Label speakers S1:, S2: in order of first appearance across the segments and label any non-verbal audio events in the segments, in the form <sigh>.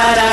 S1: da da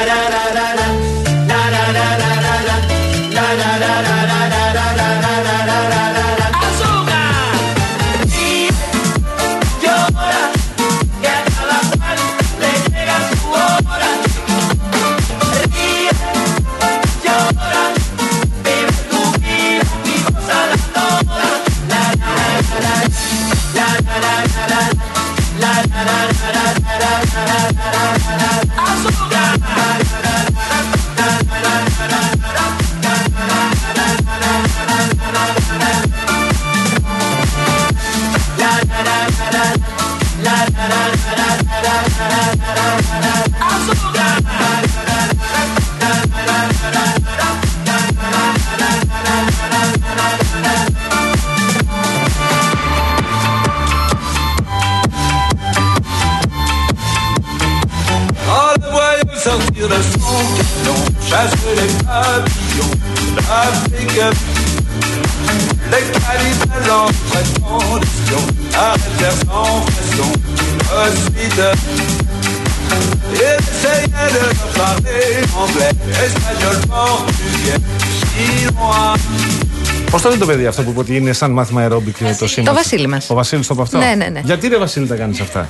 S1: Πώς το λένε το παιδί αυτό που είπε ότι είναι σαν μάθημα αερόμπικ το σήμα.
S2: Το Βασίλη μας.
S1: Ο Βασίλης το από αυτό;
S2: Ναι, ναι, ναι.
S1: Γιατί ρε Βασίλη τα κάνεις αυτά;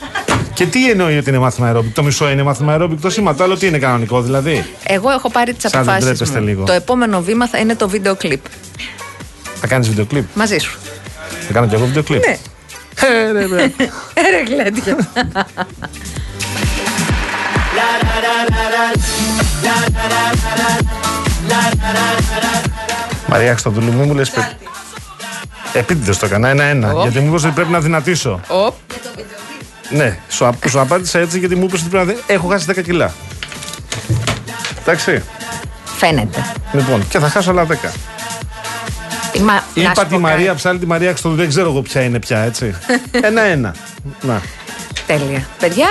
S1: Και τι εννοεί ότι είναι μάθημα αερόμπικ. Το μισό είναι μάθημα αερόμπικ το σήμα. Το άλλο τι είναι κανονικό δηλαδή;
S2: Εγώ έχω πάρει τις
S1: Σαν δεν
S2: αποφάσεις.
S1: ντρέπεστε λίγο.
S2: Το επόμενο βήμα θα είναι το βίντεο κλιπ.
S1: Θα κάνεις βίντεο κλιπ;
S2: Μαζί σου.
S1: Θα κάνω κι εγώ βίντεο κλιπ;
S2: Ναι.
S1: Ε, ρε, ρε. <laughs>
S2: Ρε γλέντια.
S1: Μαρία Χρυστοδούλου μου λες. Επίτηδες το έκανα ένα-ένα.
S2: Ω.
S1: Γιατί μου είπες ότι πρέπει να δυνατήσω.
S2: Οπ.
S1: Ναι, σου, απ- σου απάντησα έτσι γιατί μου είπες ότι πρέπει να. δι- Έχω χάσει 10 κιλά. Εντάξει.
S2: Φαίνεται.
S1: Λοιπόν, και θα χάσω άλλα 10.
S2: Μα, να
S1: Είπα
S2: σου
S1: τη
S2: πω
S1: Μαρία
S2: κάτι.
S1: Ψάλη, τη Μαρία Χρυστοδούλου. Δεν ξέρω εγώ ποια είναι πια, έτσι. <laughs> Ένα-ένα. Να.
S2: Τέλεια. Παιδιά,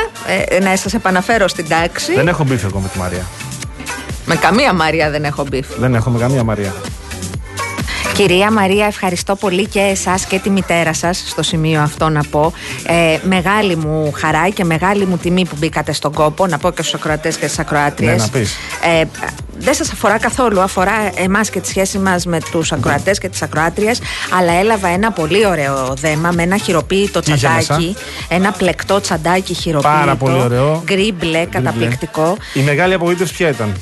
S2: ε, να σας επαναφέρω στην τάξη.
S1: Δεν έχω μπίφ εγώ με τη Μαρία.
S2: Με καμία Μαρία δεν έχω beef.
S1: Δεν έχω με καμία Μαρία.
S2: Κυρία Μαρία, ευχαριστώ πολύ και εσάς και τη μητέρα σας στο σημείο αυτό να πω. Ε, μεγάλη μου χαρά και μεγάλη μου τιμή που μπήκατε στον κόπο, να πω και στους ακροατές και στις ακροάτριες.
S1: Ναι, να πεις.
S2: Ε, δεν σας αφορά καθόλου, αφορά εμάς και τη σχέση μας με τους ακροατές και τις ακροάτριες, αλλά έλαβα ένα πολύ ωραίο δέμα με ένα χειροποίητο
S1: Τι είχε
S2: τσαντάκι, ένα πλεκτό τσαντάκι χειροποίητο.
S1: Πάρα πολύ ωραίο.
S2: Γκρι μπλε, καταπληκτικό.
S1: Η μεγάλη απογοήτευση ποια ήταν;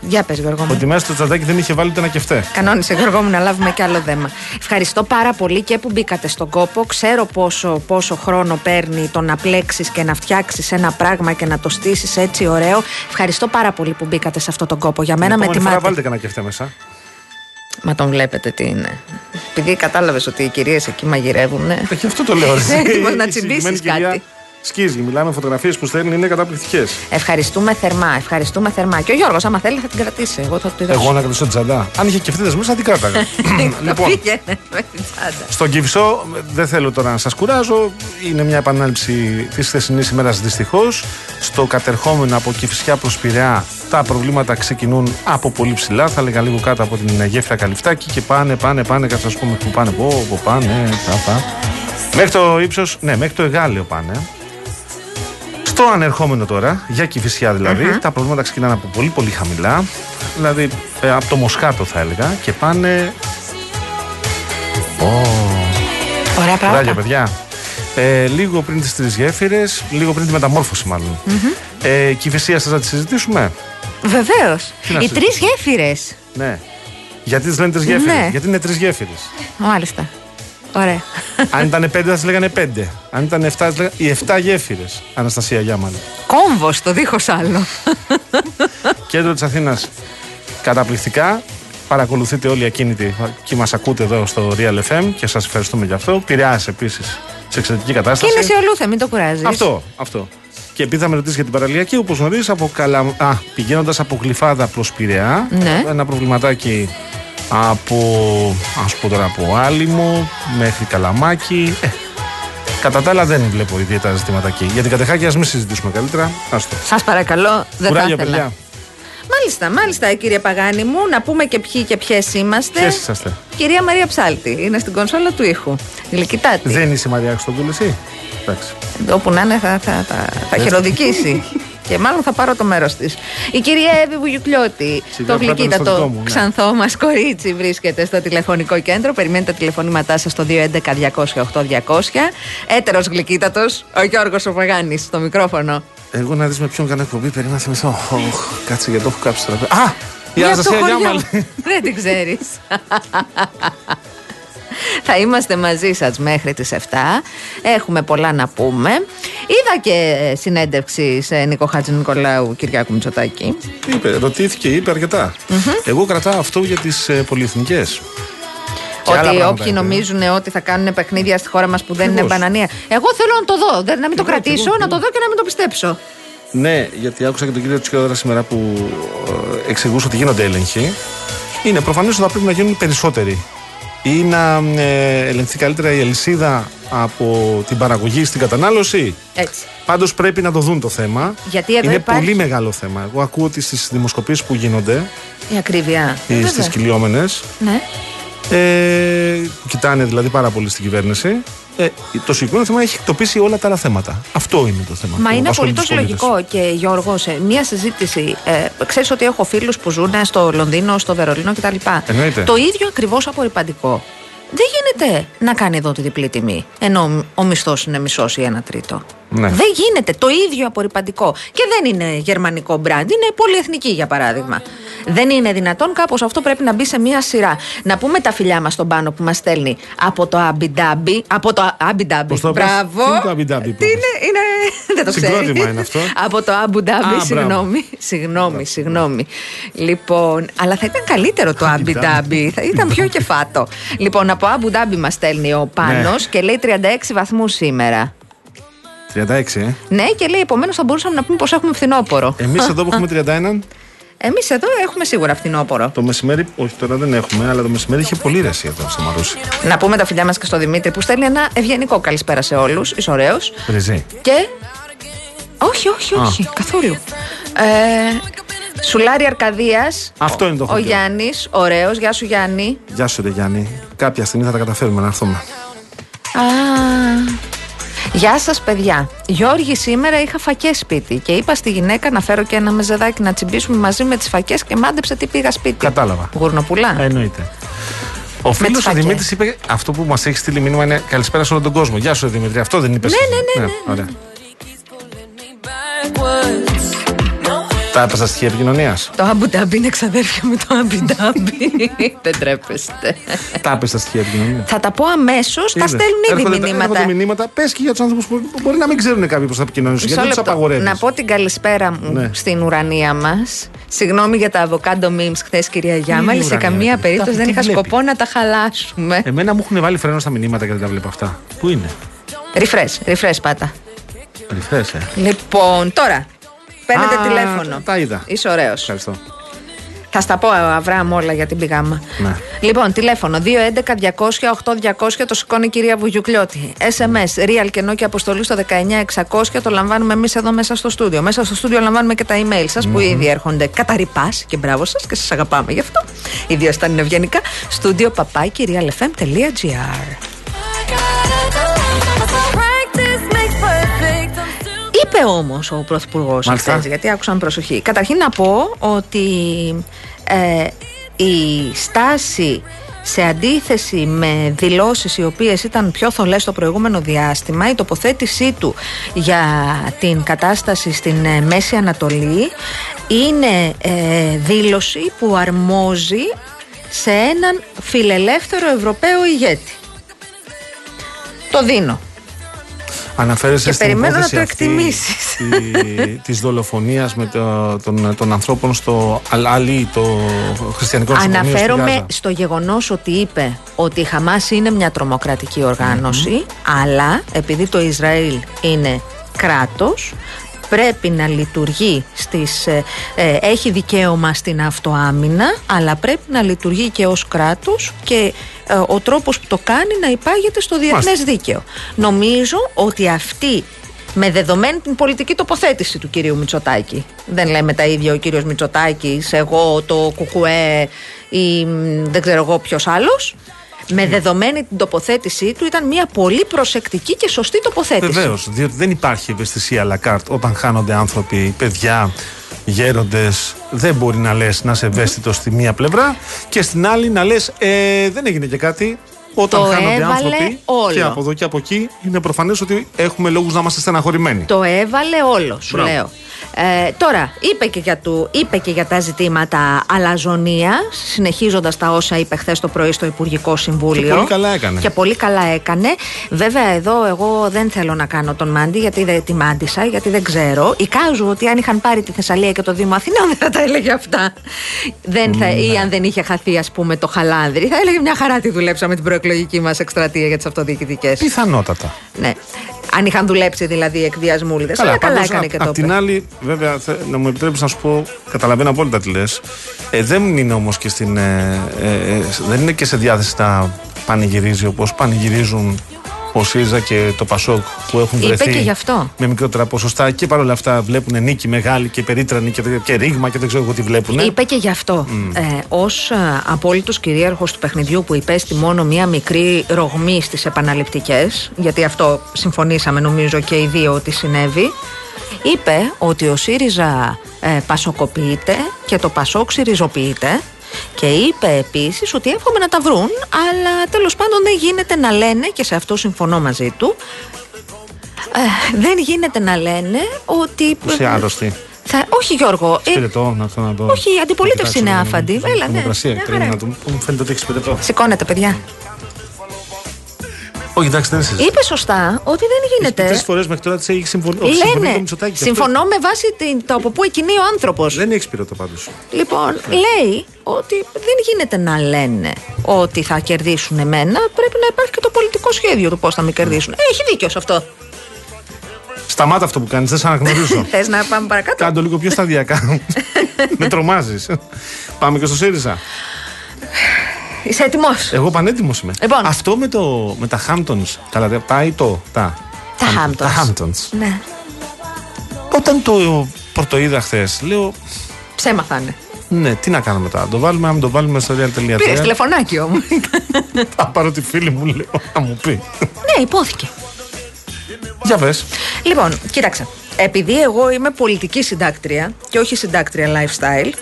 S2: Για πες Γιώργο μου.
S1: Ότι μέσα στο τσαντάκι δεν είχε βάλει ούτε ένα κεφτέ.
S2: Κανόνισε Γιώργο μου να λάβουμε κι άλλο δέμα. Ευχαριστώ πάρα πολύ και που μπήκατε στον κόπο. Ξέρω πόσο, πόσο χρόνο παίρνει το να πλέξεις και να φτιάξεις ένα πράγμα και να το στήσεις έτσι ωραίο. Ευχαριστώ πάρα πολύ που μπήκατε σε αυτόν τον κόπο. Για μένα με
S1: Επόμενη φορά
S2: τιμάτε.
S1: βάλτε κανένα κεφτέ μέσα.
S2: Μα τον βλέπετε τι είναι. Επειδή κατάλαβες ότι οι κυρίες εκεί μαγειρεύουν. Ναι.
S1: Ε, Γι' αυτό το λέω. ρε.
S2: Είσαι έτοιμος να
S1: Η συγκεκριμένη
S2: τσιμπήσεις
S1: κυρία
S2: κάτι.
S1: Σκίζει, μιλάμε φωτογραφίες που στέλνει, είναι καταπληκτικές.
S2: Ευχαριστούμε θερμά, ευχαριστούμε θερμά. Και ο Γιώργος, άμα θέλει, θα την κρατήσει. Εγώ θα του
S1: Εγώ να κρατήσω τσαντά. Αν είχε κεφτίδε μέσα, θα την κράταγα. <laughs> λοιπόν,
S2: Πήγαινε με την τσάντα.
S1: στον Κυψό, δεν θέλω τώρα να σας κουράζω. Είναι μια επανάληψη της χθεσινής ημέρας δυστυχώς. Στο κατερχόμενο από Κυφσιά προς Πειραιά, τα προβλήματα ξεκινούν από πολύ ψηλά. Θα έλεγα λίγο κάτω από την γέφυρα Καλυφτάκη και πάνε, πάνε, πάνε. Κάτσε να σου πούμε που πάνε. Πω, πω, πάνε, τα, τα. Μέχρι το ύψος, ναι, μέχρι το Εγάλιο πάνε. Στο ανερχόμενο τώρα, για Κηφισιά δηλαδή, τα προβλήματα ξεκινάνε από πολύ πολύ χαμηλά. Δηλαδή ε, από το Μοσχάτο θα έλεγα και πάνε.
S2: Ωραία
S1: Ράγια,
S2: πράγματα.
S1: παιδιά. Ε, λίγο πριν τις τρεις γέφυρες, λίγο πριν τη μεταμόρφωση μάλλον. Ε, Κηφισία σας να τη συζητήσουμε;
S2: Βεβαίως.
S1: να
S2: Οι
S1: σου-
S2: τρεις γέφυρες.
S1: Ναι. Γιατί τις λένε τρεις γέφυρες;
S2: Ναι.
S1: Γιατί είναι τρεις γέφυρες;
S2: Μάλιστα. Ωραία.
S1: Αν ήταν πέντε, θα τι λέγανε πέντε. Αν ήταν εφτά, θα τις λέγανε οι εφτά γέφυρες. Αναστασία Γιάμαλη.
S2: Κόμβος το δίχως άλλο.
S1: Κέντρο της Αθήνας καταπληκτικά. Παρακολουθείτε όλοι ακίνητοι και μας ακούτε εδώ στο Real FM και σας ευχαριστούμε για αυτό. Πειραιά επίσης σε εξαιρετική
S2: Και
S1: κατάσταση.
S2: είναι σε ολούθε, μην το κουράζεις.
S1: Αυτό, αυτό. Και επειδή θα με ρωτήσεις για την παραλιακή, όπως γνωρίζεις, από καλα... Α, πηγαίνοντας από Γλυφάδα προς Πειραιά,
S2: Ναι.
S1: ένα προβληματάκι από, ας πω τώρα, από Άλυμο μέχρι Καλαμάκι. Ε, κατά τα άλλα δεν βλέπω ιδιαίτερα ζητήματα εκεί. Για την κατεχάκη, ας μην συζητήσουμε καλύτερα. Άστο.
S2: Σας παρακαλώ, δεν
S1: Κουράγιο,
S2: θα ήθελα.
S1: παιδιά.
S2: Μάλιστα, μάλιστα, κύριε Παγάνη μου, να πούμε και ποιοι και ποιες είμαστε.
S1: Ποιες είσαστε;
S2: Κυρία Μαρία Ψάλτη, είναι στην κονσόλα του ήχου. Γλυκητάτη.
S1: Δεν είσαι Μαριά Χρυστοδούλου, εσύ; Εντάξει.
S2: Όπου να είναι θα, θα, θα, θα χειροδικήσει. <laughs> Και μάλλον θα πάρω το μέρος της. Η κυρία Εύη Βουγιουκλιώτη,
S1: Σιγά
S2: το
S1: πρέπει να είναι στο
S2: γλυκύτατο
S1: δικό μου, ναι.
S2: ξανθό μας κορίτσι, βρίσκεται στο τηλεφωνικό κέντρο. Περιμένετε τα τηλεφωνήματά σας στο 211-200-8200. Έτερος γλυκύτατος, ο Γιώργος Οφαγάνη, στο μικρόφωνο.
S1: Εγώ να δεις με ποιον κάνω εκπομπή, περίμενα να θυμηθώ. Οχ, Κάτσε γιατί το έχω κάψει τώρα. Α! Η
S2: Για το
S1: Αναστασία
S2: χωριό.
S1: Γιάμαλ.
S2: Δεν την ξέρεις. <laughs> Θα είμαστε μαζί σας μέχρι τις 7 Έχουμε πολλά να πούμε Είδα και συνέντευξη σε Νίκο Χατζη Νικολάου Κυριάκου Μητσοτάκη
S1: Είπε, ρωτήθηκε, είπε αρκετά. Εγώ κρατάω αυτό για τις ε, πολυεθνικές.
S2: Ότι όποιοι νομίζουν ότι θα κάνουν παιχνίδια στη χώρα μας που δεν είναι
S1: Ακριβώς.
S2: μπανανία Εγώ θέλω να το δω, δεν- να μην το
S1: Εγώ και
S2: κρατήσω,
S1: εγώ και
S2: να το
S1: εγώ.
S2: δω και να μην το πιστέψω
S1: Ναι, γιατί άκουσα και τον κύριο Τσικιόδρα σήμερα που ε, εξηγούσε ότι γίνονται έλεγχοι. Είναι προφανώς ότι θα πρέπει να γίνουν περισσότεροι. Ή να ε, ελεγχθεί καλύτερα η αλυσίδα από την παραγωγή στην κατανάλωση;
S2: Έτσι
S1: Πάντως πρέπει να το δουν το θέμα.
S2: Γιατί εδώ
S1: είναι
S2: υπάρχει-
S1: πολύ μεγάλο θέμα. Εγώ ακούω ότι στι δημοσκοπήσεις που γίνονται,
S2: Η ακρίβεια Βέβαια.
S1: στις κυλιόμενες,
S2: Ναι
S1: ε, κοιτάνε δηλαδή πάρα πολύ στην κυβέρνηση. Ε, το συγκεκριμένο θέμα έχει εκτοπίσει όλα τα άλλα θέματα. Αυτό είναι το θέμα.
S2: Μα
S1: που
S2: είναι
S1: απασχολεί
S2: απολύτως
S1: τους πολίτες.
S2: λογικό. Και Γιώργος, σε μία συζήτηση, ε, ξέρεις ότι έχω φίλους που ζουν στο Λονδίνο, στο Βερολίνο κτλ.
S1: Εννοείται.
S2: Το ίδιο ακριβώς απορριπαντικό. Δεν γίνεται να κάνει εδώ τη διπλή τιμή. Ενώ ο μισθός είναι μισός ή ένα τρίτο.
S1: Ναι.
S2: Δεν γίνεται. Το ίδιο απορριπαντικό. Και δεν είναι γερμανικό μπραντ, είναι πολυεθνική για παράδειγμα. Δεν είναι δυνατόν, κάπως αυτό πρέπει να μπει σε μία σειρά. Να πούμε τα φιλιά μας στον πάνω που μας στέλνει από το Αμπιντάμπι. Από το Αμπιντάμπι.
S1: Πώς το πες;
S2: Μπράβο.
S1: Τι είναι το Αμπιντάμπι που
S2: Τι είναι, είναι. Δεν το ξέρει.
S1: Συγκρότημα είναι αυτό.
S2: Από το Αμπουντάμπι,
S1: Α, μπράβο.
S2: συγγνώμη. Συγγνώμη, συγγνώμη. Λοιπόν, αλλά θα ήταν καλύτερο το Αμπιντάμπι. Θα ήταν πιο κεφάτο. Λοιπόν, από Αμπουντάμπι μας στέλνει ο Πάνος
S1: Ναι.
S2: και λέει 36 βαθμούς σήμερα.
S1: 36, ε.
S2: Ναι, και λέει επομένως θα μπορούσαμε να πούμε πως έχουμε φθινόπωρο.
S1: Εμείς εδώ που έχουμε 31,
S2: Εμείς εδώ έχουμε σίγουρα φθινόπωρο.
S1: το μεσημέρι, όχι τώρα δεν έχουμε, αλλά το μεσημέρι είχε πολύ ρεσί εδώ στο Μαρούσι.
S2: Να πούμε τα φιλιά μας και στο Δημήτρη που στέλνει ένα ευγενικό καλησπέρα σε όλους. Είσαι ωραίος.
S1: Ριζί.
S2: Και. Όχι, όχι, όχι, καθόλου. Ε, Σουλάρι Αρκαδίας.
S1: Αυτό είναι το
S2: Ο
S1: χωριό.
S2: Γιάννης, ωραίος. Γεια σου, Γιάννη.
S1: Γεια σου, ρε Γιάννη. Κάποια στιγμή θα τα καταφέρουμε να έρθουμε.
S2: Α, Γεια σας, παιδιά. Γιώργη, σήμερα είχα φακές σπίτι και είπα στη γυναίκα να φέρω και ένα μεζεδάκι να τσιμπήσουμε μαζί με τις φακές και μάντεψε τι πήγα σπίτι.
S1: Κατάλαβα.
S2: Γουρνοπουλά.
S1: Ε, εννοείται. Ο φίλος
S2: τις
S1: ο
S2: φακές.
S1: Δημήτρης είπε αυτό που μας έχει στείλει μήνυμα είναι Καλησπέρα σε όλο τον κόσμο. Γεια σου, ρε Δημήτρη. Αυτό δεν είπες.
S2: Ναι, ναι, ναι, ναι,
S1: Ωραία. Τα έπεσα στοιχεία επικοινωνίας.
S2: Το Αμπουντάμπι είναι ξαδέρφια με το Αμπιντάμπι. <laughs> Δεν τρέπεστε.
S1: Τα έπεσα στοιχεία επικοινωνίας.
S2: Θα τα πω αμέσως. Τα στέλνουν ήδη μηνύματα.
S1: Έρχονται μηνύματα. Πες και για τους άνθρωπου που μπορεί να μην ξέρουν κάποιοι πώς θα επικοινωνήσουν.
S2: Μισό
S1: Γιατί τους
S2: λεπτό.
S1: απαγορεύεις.
S2: Να πω την καλησπέρα μου
S1: Ναι.
S2: στην ουρανία μας. Συγγνώμη για τα αβοκάντο memes χθες, κυρία Γιάμαλη. Σε
S1: ουρανία,
S2: καμία
S1: τι-
S2: περίπτωση
S1: τι
S2: δεν είχα
S1: βλέπει;
S2: σκοπό να τα χαλάσουμε.
S1: Εμένα μου έχουν βάλει φρένο στα μηνύματα και δεν τα βλέπω αυτά. Πού είναι;
S2: Refresh, refresh πάτα.
S1: Ρηφές, ε.
S2: Λοιπόν, τώρα. Παίρνετε
S1: Α,
S2: τηλέφωνο.
S1: τα είδα.
S2: Είσαι ωραίος.
S1: Ευχαριστώ.
S2: Θα στα πω, Αβραάμ, όλα για την πηγάμα.
S1: Ναι.
S2: Λοιπόν, τηλέφωνο 211-200-8200 το σηκώνει η κυρία Βουγιουκλιώτη. SMS, real και και αποστολή στο 19600 το λαμβάνουμε εμείς εδώ μέσα στο στούντιο. Μέσα στο στούντιο λαμβάνουμε και τα email σας που ήδη έρχονται κατά ρηπά και μπράβο σας και σας αγαπάμε γι' αυτό. Ιδίω όταν είναι ευγενικά. Στούντιο παπάκι realfm.gr. Είπε όμως ο Πρωθυπουργός
S1: Μάλιστα.
S2: χθε, γιατί άκουσα με προσοχή. Καταρχήν να πω ότι ε, η στάση σε αντίθεση με δηλώσεις οι οποίες ήταν πιο θολές το προηγούμενο διάστημα η τοποθέτησή του για την κατάσταση στην ε, Μέση Ανατολή είναι ε, δήλωση που αρμόζει σε έναν φιλελεύθερο Ευρωπαίο ηγέτη. Το δίνω.
S1: Αναφέρεσαι
S2: Και
S1: στην
S2: περιμένω να
S1: υπόθεση
S2: το
S1: αυτή
S2: εκτιμήσεις.
S1: τη- της δολοφονίας με το, των, των ανθρώπων στο Αλ-Αλί, το χριστιανικό νοσοκομείο στη
S2: Αναφέρομαι
S1: Γάζα.
S2: στο γεγονός ότι είπε ότι η Χαμάς είναι μια τρομοκρατική οργάνωση, αλλά επειδή το Ισραήλ είναι κράτος, πρέπει να λειτουργεί στις, ε, ε, έχει δικαίωμα στην αυτοάμυνα, αλλά πρέπει να λειτουργεί και ως κράτος και ε, ο τρόπος που το κάνει να υπάγεται στο διεθνές
S1: Μάλιστα.
S2: δίκαιο. Νομίζω ότι αυτή με δεδομένη την πολιτική τοποθέτηση του κυρίου Μητσοτάκη. Δεν λέμε τα ίδια ο κύριος Μητσοτάκης, εγώ, το Κουκουέ ή μ, δεν ξέρω εγώ ποιος άλλος. Με δεδομένη την τοποθέτησή του, ήταν μια πολύ προσεκτική και σωστή τοποθέτηση.
S1: Βεβαίως, διότι δεν υπάρχει ευαισθησία à la carte όταν χάνονται άνθρωποι, παιδιά, γέροντες. Δεν μπορεί να λες να είσαι ευαίσθητος στη μία πλευρά και στην άλλη να λες ε, δεν έγινε και κάτι. Όταν
S2: Το
S1: χάνονται
S2: έβαλε
S1: άνθρωποι
S2: όλο.
S1: και από εδώ και από εκεί, είναι προφανές ότι έχουμε λόγους να είμαστε στεναχωρημένοι.
S2: Το έβαλε όλο, σου
S1: Μπράβο.
S2: λέω. Ε, τώρα, είπε και, για του, είπε και για τα ζητήματα αλαζονία, συνεχίζοντας τα όσα είπε χθες το πρωί στο Υπουργικό Συμβούλιο.
S1: Και πολύ καλά έκανε.
S2: Και πολύ καλά έκανε. Βέβαια, εδώ εγώ δεν θέλω να κάνω τον Μάντι, γιατί δεν τη μάντισα, γιατί δεν ξέρω. Εικάζω ότι αν είχαν πάρει τη Θεσσαλία και το Δήμο Αθηνών δεν θα τα έλεγε αυτά. Δεν θα, Ή αν δεν είχε χαθεί, ας πούμε, το χαλάνδρι, θα έλεγε μια χαρά τη δουλέψαμε την προεκλογική μας εκστρατεία για τις αυτοδιοικητικές.
S1: Πιθανότατα.
S2: Ναι. Αν είχαν δουλέψει δηλαδή οι εκβιασμούλιδες. Αλλά καλά
S1: πάντως,
S2: έκανε
S1: απ'
S2: και το
S1: Απ' την
S2: είπε.
S1: άλλη, βέβαια, θε- να μου επιτρέψεις να σου πω, καταλαβαίνω απόλυτα τι λες. Ε, δεν είναι όμως και στην. Ε, ε, ε, δεν είναι και σε διάθεση να πανηγυρίζει όπως πανηγυρίζουν ο ΣΥΡΙΖΑ και το ΠΑΣΟΚ που έχουν
S2: Είπε
S1: βρεθεί
S2: και γι' αυτό.
S1: με μικρότερα ποσοστά και παρόλα αυτά βλέπουν νίκη μεγάλη και περίτρανη και, και ρήγμα και δεν ξέρω εγώ τι βλέπουν.
S2: Είπε και γι' αυτό. Ε, Ω απόλυτος κυρίαρχος του παιχνιδιού που υπέστη μόνο μία μικρή ρογμή στις επαναληπτικές, γιατί αυτό συμφωνήσαμε νομίζω και οι δύο ότι συνέβη, είπε ότι ο ΣΥΡΙΖΑ ε, πασοκοποιείται και το ΠΑΣΟΚ συριζοποιείται. Και είπε επίσης ότι εύχομαι να τα βρουν, αλλά τέλος πάντων δεν γίνεται να λένε, και σε αυτό συμφωνώ μαζί του, ε, δεν γίνεται να λένε ότι.
S1: Είσαι άρρωστη;
S2: Θα, όχι Γιώργο, ε,
S1: Σπυρετό, να αυτό να το.
S2: όχι, η αντιπολίτευση
S1: να
S2: είναι
S1: κοιτάξω,
S2: άφαντη.
S1: να-
S2: Έλα,
S1: να-
S2: ναι.
S1: Δημοκρασία,
S2: Μια
S1: κρίμα
S2: χαρά.
S1: να το- Μου φαίνεται ότι έχει σπυρετό.
S2: Σηκώνεται, παιδιά.
S1: Όχι, εντάξει, δεν συζητήσω.
S2: Είπε σωστά ότι δεν
S1: Τρει
S2: γίνεται.
S1: φορές μέχρι τώρα της έχει συμφωνήσει. συμφωνεί το
S2: Λένε.
S1: Μητσοτάκη και
S2: Συμφωνώ με βάση την, το από πού εκκινεί ο άνθρωπος.
S1: αυτό. Δεν έχει σπυρετό πάντως.
S2: Λοιπόν, λέει ότι δεν γίνεται να λένε ότι θα κερδίσουν εμένα. Πρέπει να υπάρχει και το πολιτικό σχέδιο του πώς θα με κερδίσουν. Έχει δίκιο σε αυτό.
S1: Σταμάτα αυτό που κάνεις, δεν σε αναγνωρίζω. <laughs>
S2: Θες να πάμε παρακάτω;
S1: Κάντο λίγο πιο σταδιακά. <laughs> Με τρομάζεις. Πάμε και στο ΣΥΡΙΖΑ.
S2: Είσαι έτοιμος;
S1: Εγώ πανέτοιμος είμαι.
S2: Λοιπόν.
S1: Αυτό με, το, με τα Hamptons. Καλά, δεν- τα ή το. Τα,
S2: Τα
S1: Hamptons.
S2: Hamptons.
S1: Τα Hamptons.
S2: Ναι.
S1: Όταν το πρωτοείδα χθες, λέω.
S2: Ψέμα θα είναι.
S1: Ναι, τι να κάνουμε τώρα. Το βάλουμε, αν το βάλουμε στο
S2: Πήρες
S1: real.gr.
S2: τηλεφωνάκι όμως. <laughs>
S1: Θα πάρω τη φίλη μου, λέω, να μου πει.
S2: ναι, υπόθηκε.
S1: Για πες.
S2: Λοιπόν, κοίταξε. Επειδή εγώ είμαι πολιτική συντάκτρια και όχι συντάκτρια lifestyle,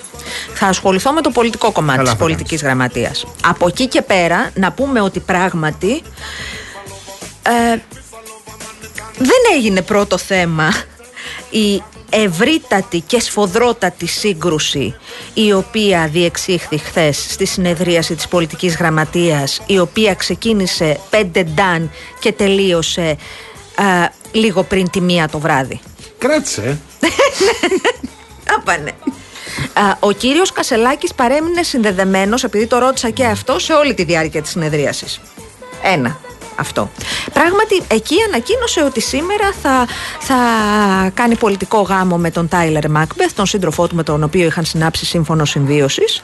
S2: θα ασχοληθώ με το πολιτικό κομμάτι
S1: Καλά
S2: της
S1: θα
S2: πολιτικής γραμματείας. Από εκεί και πέρα να πούμε ότι πράγματι ε, δεν έγινε πρώτο θέμα η ευρύτατη και σφοδρότατη σύγκρουση η οποία διεξήχθη χθες στη συνεδρίαση της πολιτικής γραμματείας η οποία ξεκίνησε πέντε ντάν και τελείωσε ε, λίγο πριν τη μία το βράδυ.
S1: Κράτησε. <laughs>
S2: Άπανε. Α, Ο κύριος Κασελάκης παρέμεινε συνδεδεμένος, επειδή το ρώτησα και αυτό, σε όλη τη διάρκεια της συνεδρίασης. Ένα. Αυτό. Πράγματι, εκεί ανακοίνωσε ότι σήμερα θα, θα κάνει πολιτικό γάμο με τον Τάιλερ Μάκμπεθ, τον σύντροφό του με τον οποίο είχαν συνάψει σύμφωνο συμβίωσης.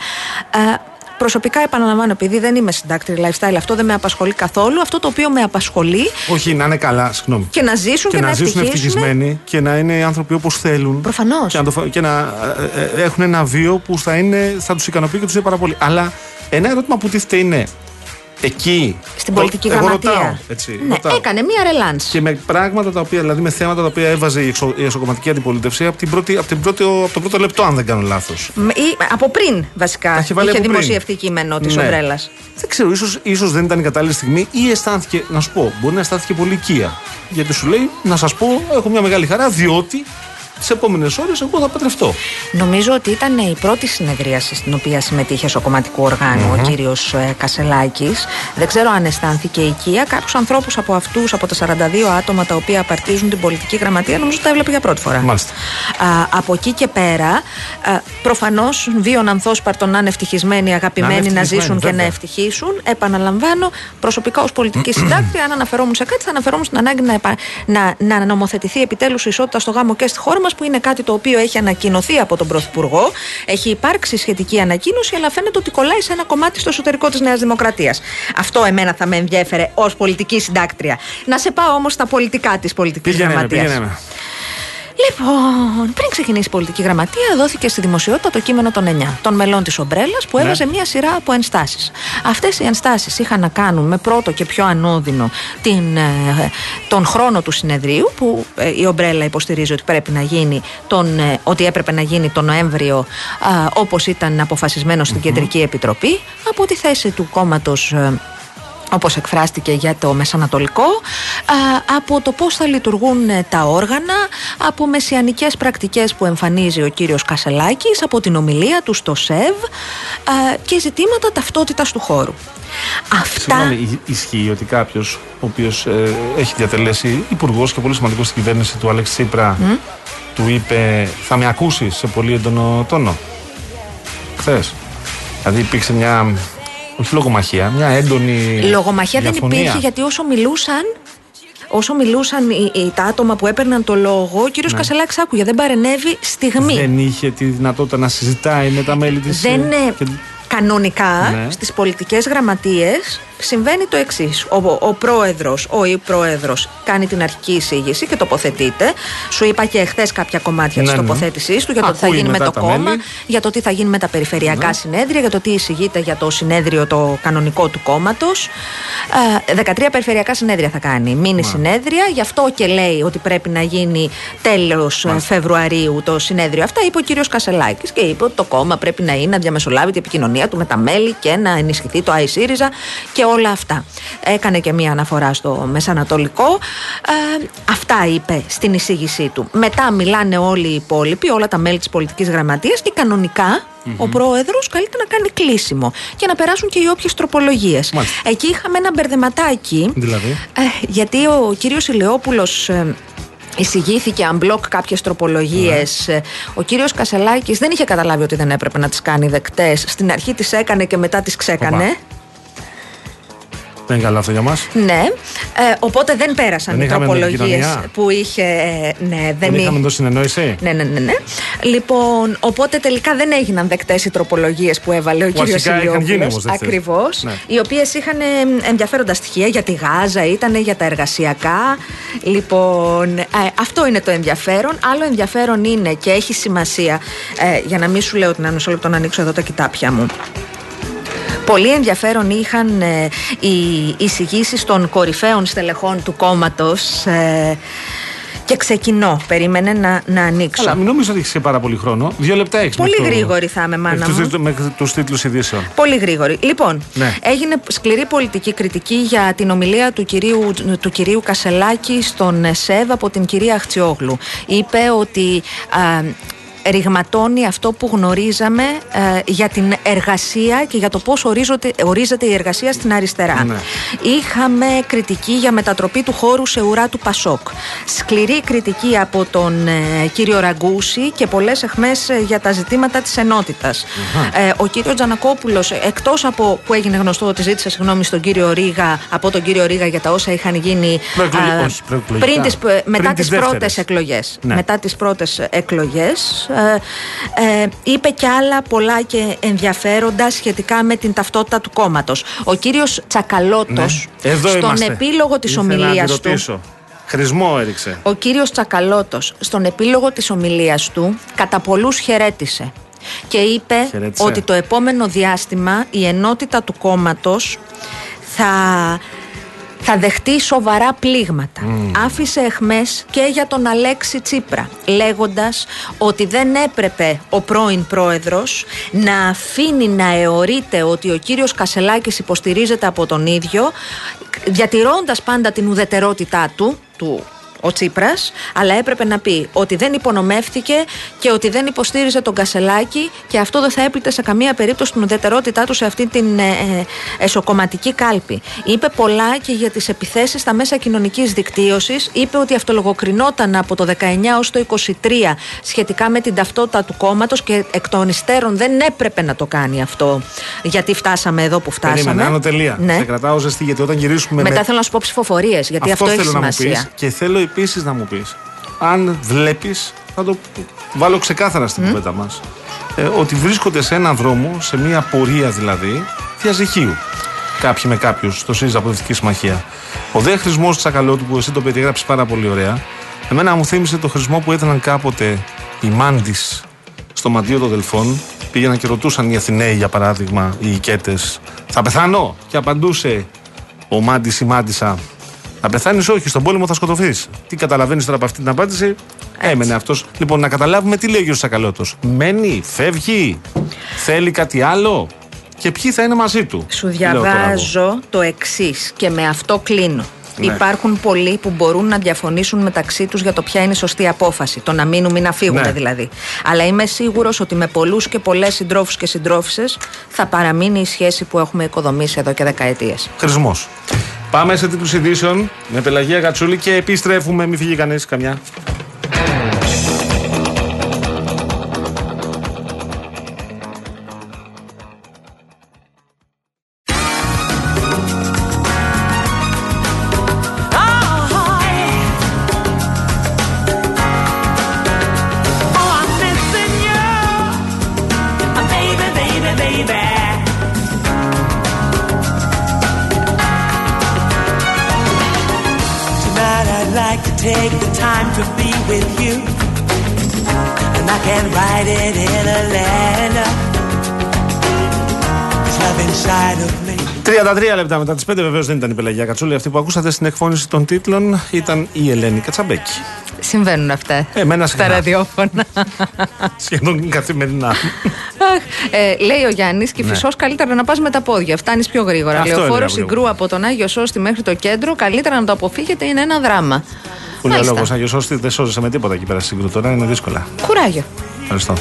S2: Προσωπικά επαναλαμβάνω, επειδή δεν είμαι συντάκτρια lifestyle, αυτό δεν με απασχολεί καθόλου. Αυτό το οποίο με απασχολεί
S1: Όχι, να είναι καλά, συγγνώμη.
S2: και να ζήσουν και,
S1: και να ζήσουν
S2: ευτυχίσουν.
S1: ευτυχισμένοι και να είναι άνθρωποι όπως θέλουν.
S2: Προφανώς.
S1: Και να, το, φα- και να ε, ε, έχουν ένα βίο που θα, είναι, θα τους ικανοποιεί και τους είναι πάρα πολύ. Αλλά ένα ερώτημα που τίθεται είναι εκεί.
S2: Στην
S1: το-
S2: πολιτική
S1: εγώ
S2: γραμματεία.
S1: Ρωτάω, έτσι,
S2: ναι,
S1: ρωτάω.
S2: έκανε μία ρελάνς.
S1: Και με πράγματα τα οποία, δηλαδή με θέματα τα οποία έβαζε η, εξω, η εσωκομματική αντιπολίτευση από, την πρώτη, από, την πρώτη, από το πρώτο λεπτό, αν δεν κάνω λάθος.
S2: Μ, ή- από πριν βασικά
S1: Τα είχε βάλει
S2: είχε
S1: από πριν.
S2: δημοσιευτεί κείμενο της
S1: Ναι.
S2: ομπρέλας.
S1: Δεν ξέρω, ίσως, ίσως δεν ήταν η κατάλληλη στιγμή ή αισθάνθηκε, να σου πω, μπορεί να αισθάνθηκε πολύ οικία. Γιατί σου λέει, να σας πω, έχω μια μεγάλη χαρά, διότι τις επόμενες ώρες εγώ θα παντρευτώ.
S2: Νομίζω ότι ήταν η πρώτη συνεδρίαση στην οποία συμμετείχε στο κομματικό οργάνο ο κύριος Κασελάκης. Δεν ξέρω αν αισθάνθηκε οικία. Κάποιους ανθρώπους από αυτούς, από τα 42 άτομα τα οποία απαρτίζουν την πολιτική γραμματεία, νομίζω τα έβλεπε για πρώτη φορά.
S1: Μάλιστα.
S2: Α, από εκεί και πέρα, προφανώς βίων ανθόσπαρτων να είναι ευτυχισμένοι, αγαπημένοι, να,
S1: ευτυχισμένοι,
S2: ζήσουν και να
S1: βέβαια.
S2: ευτυχήσουν. Επαναλαμβάνω, προσωπικά ως πολιτική συντάκτρια, αν αναφερόμουν σε κάτι, θα αναφερόμουν στην ανάγκη να, επα- να, να νομοθετηθεί επιτέλους η ισότητα στο γάμο και στη χώρα μας, που είναι κάτι το οποίο έχει ανακοινωθεί από τον Πρωθυπουργό. Έχει υπάρξει σχετική ανακοίνωση, αλλά φαίνεται ότι κολλάει σε ένα κομμάτι στο εσωτερικό της Νέας Δημοκρατίας. Αυτό εμένα θα με ενδιέφερε ως πολιτική συντάκτρια. Να σε πάω όμως στα πολιτικά της πολιτικής
S1: Πήγαινε, με,
S2: γραμματεία.
S1: Πήγαινε. με.
S2: Λοιπόν, πριν ξεκινήσει η πολιτική γραμματεία, δόθηκε στη δημοσιότητα το κείμενο των 9 των μελών της Ομπρέλας που
S1: Ναι.
S2: έβαζε μία σειρά από ενστάσεις. Αυτές οι ενστάσεις είχαν να κάνουν με πρώτο και πιο ανώδυνο την, ε, τον χρόνο του συνεδρίου, που ε, η Ομπρέλα υποστηρίζει ότι πρέπει να γίνει τον, ε, ότι έπρεπε να γίνει τον Νοέμβριο όπως ήταν αποφασισμένο στην Κεντρική Επιτροπή. Από τη θέση του κόμματος όπως εκφράστηκε για το Μεσανατολικό, α, από το πώς θα λειτουργούν ε, τα όργανα, από μεσιανικές πρακτικές που εμφανίζει ο κύριος Κασελάκης, από την ομιλία του στο ΣΕΒ α, και ζητήματα ταυτότητας του χώρου. Αυτά...
S1: Συγγνώμη, ι- ισχύει ότι κάποιος ο οποίος έχει διατελέσει υπουργός και πολύ σημαντικός στην κυβέρνηση του Αλέξη Τσίπρα του είπε θα με ακούσεις σε πολύ έντονο τόνο. Χθες. Δηλαδή υπήρξε μια. Όχι λογομαχία, μια έντονη.
S2: Λογομαχία δεν
S1: διαφωνία.
S2: υπήρχε γιατί όσο μιλούσαν Όσο μιλούσαν οι, οι- τα άτομα που έπαιρναν το λόγο, ο κύριος Κασελάκης άκουγε, δεν παρενέβη στιγμή.
S1: Ναι. Δεν είχε τη δυνατότητα να συζητάει με τα μέλη της.
S2: Δεν είναι κανονικά
S1: Ναι.
S2: στις πολιτικές γραμματείες συμβαίνει το εξής. Ο, ο πρόεδρος, ο ή πρόεδρος κάνει την αρχική εισήγηση και τοποθετείται. Σου είπα και εχθέ κάποια κομμάτια
S1: Ναι,
S2: της
S1: ναι.
S2: τοποθέτησής του για το τι θα
S1: Ακούει
S2: γίνει με
S1: μετά
S2: το
S1: τα
S2: κόμμα,
S1: μέλη. Ναι.
S2: για το τι θα γίνει με τα περιφερειακά συνέδρια, για το τι εισηγείται για το συνέδριο το κανονικό του κόμματος. 13 περιφερειακά συνέδρια θα κάνει. Μήνυ συνέδρια. Γι' αυτό και λέει ότι πρέπει να γίνει τέλος Φεβρουαρίου το συνέδριο. Αυτά είπε ο κύριος Κασελάκης και είπε ότι το κόμμα πρέπει να είναι να διαμεσολάβει την επικοινωνία του με τα μέλη και να ενισχυθεί το ΑΙΣΥΡΙΖΑ και όλα αυτά. Έκανε και μία αναφορά στο Μεσανατολικό. Ε, αυτά είπε στην εισήγησή του. Μετά μιλάνε όλοι οι υπόλοιποι, όλα τα μέλη της πολιτικής γραμματείας και κανονικά ο πρόεδρος καλείται να κάνει κλείσιμο και να περάσουν και οι όποιες τροπολογίες.
S1: Μάλιστα.
S2: Εκεί είχαμε ένα μπερδεματάκι.
S1: Δηλαδή;
S2: Ε, γιατί ο κύριος Ηλαιόπουλος ε, εισηγήθηκε unblock κάποιες τροπολογίες. Ε, ο κύριος Κασελάκης δεν είχε καταλάβει ότι δεν έπρεπε να τις κάνει δεκτές. Στην αρχή τις έκανε και μετά τις ξέκανε.
S1: Οπα. Δεν είναι καλό αυτό για μας.
S2: ναι, ε, οπότε δεν πέρασαν
S1: Δεν
S2: οι
S1: είχαμε
S2: τροπολογίες
S1: επικοινωνία.
S2: που είχε ε, ναι, δεν,
S1: Δεν
S2: εί-
S1: είχαμε δώσει συνεννόηση.
S2: ναι, ναι, ναι, ναι. Λοιπόν, οπότε τελικά δεν έγιναν δεκτές οι τροπολογίες που έβαλε ο
S1: Που
S2: κύριος
S1: αρχικά είχαν γίνει
S2: Ηλιόπουλος.
S1: όμως δεκτές.
S2: Ακριβώς.
S1: Ναι.
S2: Οι οποίες είχαν ε, ενδιαφέροντα στοιχεία για τη Γάζα, ήταν για τα εργασιακά. Λοιπόν, ε, αυτό είναι το ενδιαφέρον. Άλλο ενδιαφέρον είναι και έχει σημασία. Ε, για να μην σου λέω την μισό λεπτό να ανοίξω εδώ τα κοιτάπια μου. Πολύ ενδιαφέρον είχαν ε, οι εισηγήσεις των κορυφαίων στελεχών του κόμματος ε, και ξεκινώ. Περίμενε να, να ανοίξω.
S1: Αλλά μην νομίζω ότι έχεις και πάρα πολύ χρόνο. Δύο λεπτά έχεις.
S2: Πολύ γρήγορη θα είμαι, μάνα μου.
S1: Μέχρι τους τίτλους ειδήσεων.
S2: Πολύ γρήγορη. Λοιπόν,
S1: Ναι.
S2: έγινε σκληρή πολιτική κριτική για την ομιλία του κυρίου, του κυρίου Κασελάκη στον ΣΕΒ από την κυρία Αχτσιόγλου. Είπε ότι α, ρηγματώνει αυτό που γνωρίζαμε ε, για την εργασία και για το πώς ορίζονται, ορίζεται η εργασία στην αριστερά.
S1: Ναι.
S2: Είχαμε κριτική για μετατροπή του χώρου σε ουρά του Πασόκ. Σκληρή κριτική από τον ε, κύριο Ραγκούση και πολλές εχμές ε, για τα ζητήματα της ενότητας. Ε, ο κύριος Τζανακόπουλος, ε, εκτός από που έγινε γνωστό ότι ζήτησε συγγνώμη στον κύριο Ρίγα, από τον κύριο Ρίγα για τα όσα είχαν γίνει
S1: Προεκλογι-
S2: α,
S1: όχι, προεκλογικά.
S2: πριν τις, ε, μετά
S1: Πριν
S2: τις,
S1: τις
S2: πρώτες
S1: δεύτερες.
S2: εκλογές.
S1: Ναι.
S2: Μετά τις πρώτες εκλογές. Ε, ε, είπε και άλλα πολλά και ενδιαφέροντα σχετικά με την ταυτότητα του κόμματος. Ο κύριος Τσακαλώτος
S1: Ναι. Εδώ
S2: στον
S1: είμαστε.
S2: επίλογο της
S1: Ήθελα να
S2: ομιλίας
S1: τη
S2: του
S1: ρωτήσω. Χρησμό έριξε.
S2: ο κύριος Τσακαλώτος στον επίλογο της ομιλίας του κατά πολλούς χαιρέτησε και είπε
S1: Χαιρέτησε.
S2: ότι το επόμενο διάστημα η ενότητα του κόμματος θα, θα δεχτεί σοβαρά πλήγματα. Άφησε εχμές και για τον Αλέξη Τσίπρα λέγοντας ότι δεν έπρεπε ο πρώην πρόεδρος να αφήνει να αιωρείται ότι ο κύριος Κασελάκης υποστηρίζεται από τον ίδιο διατηρώντας πάντα την ουδετερότητά του, του ο Τσίπρας, αλλά έπρεπε να πει ότι δεν υπονομεύτηκε και ότι δεν υποστήριζε τον Κασελάκη και αυτό δεν θα έπλητε σε καμία περίπτωση την ουδετερότητά του σε αυτή την ε, ε, εσωκομματική κάλπη. Είπε πολλά και για τις επιθέσεις στα μέσα κοινωνικής δικτύωσης. Είπε ότι αυτολογοκρινόταν από το 19 ως το 23 σχετικά με την ταυτότητα του κόμματος και εκ των υστέρων δεν έπρεπε να το κάνει αυτό γιατί φτάσαμε εδώ που φτάσαμε.
S1: Περίμενε, άνω τελεία.
S2: Ναι.
S1: Σε κρατάω ζεστή γιατί όταν γυρίσουμε.
S2: Μετά
S1: με...
S2: θέλω να σου πω ψηφοφορίες γιατί αυτό, έχει
S1: θέλω να μου
S2: σημασία.
S1: πεις και θέλω επίση να μου πεις, αν βλέπεις, θα το βάλω ξεκάθαρα στην κουβέντα μας, ε, ότι βρίσκονται σε έναν δρόμο, σε μια πορεία δηλαδή, διαζυχίου. Κάποιοι με κάποιους στο ΣΥΡΙΖΑ Αποδευτική Συμμαχία. Ο δε χρησμός της Ακαλώτου που εσύ το περιγράψεις πάρα πολύ ωραία, Εμένα μου θύμισε το χρησμό που έδιναν κάποτε οι μάντις στο μαντίο των Δελφών. Πήγαιναν και ρωτούσαν οι Αθηναίοι, για παράδειγμα, οι οικέτε, Θα πεθάνω; Και απαντούσε ο μάντις ή μάντισα, Θα πεθάνεις, όχι, στον πόλεμο θα σκοτωθείς. Τι καταλαβαίνεις τώρα από αυτή την απάντηση; Έμενε αυτός. Λοιπόν, να καταλάβουμε τι λέει ο Σακαλώτος. Μένει, φεύγει, θέλει κάτι άλλο; Και ποιοι θα είναι μαζί του;
S2: Σου διαβάζω το εξής και με αυτό κλείνω. Ναι. Υπάρχουν πολλοί που μπορούν να διαφωνήσουν μεταξύ τους για το ποια είναι η σωστή απόφαση. Το να μείνουν ή να φύγουν ναι. δηλαδή. Αλλά είμαι σίγουρος ότι με πολλούς και πολλές συντρόφους και συντρόφισε θα παραμείνει η σχέση που έχουμε οικοδομήσει εδώ και δεκαετίες.
S1: Χρησμό. Πάμε σε τίτλου ειδήσεων με Πελαγία Κατσούλη και επιστρέφουμε. Μην φύγει κανείς καμιά. 33 λεπτά μετά τις 5 βεβαίως δεν ήταν η Πελαγία Κατσούλη. Αυτή που ακούσατε στην εκφώνηση των τίτλων ήταν η Ελένη Κατσαμπέκη.
S2: Συμβαίνουν αυτά.
S1: Εμένα
S2: Στα ραδιόφωνα. <laughs>
S1: Σχεδόν καθημερινά.
S2: ε, λέει ο Γιάννης, και ναι. φυσό καλύτερα να πας με τα πόδια. Φτάνεις πιο γρήγορα. Λεωφόρος συγκρού από τον Άγιο Σώστη μέχρι το κέντρο. Καλύτερα να το αποφύγετε, είναι ένα δράμα.
S1: Που λέει ο λόγο Άγιος Σώστη δεν σώζεσαι με τίποτα εκεί πέρα στην συγκρού. Τώρα είναι δύσκολα.
S2: Κουράγιο.
S1: Ευχαριστώ.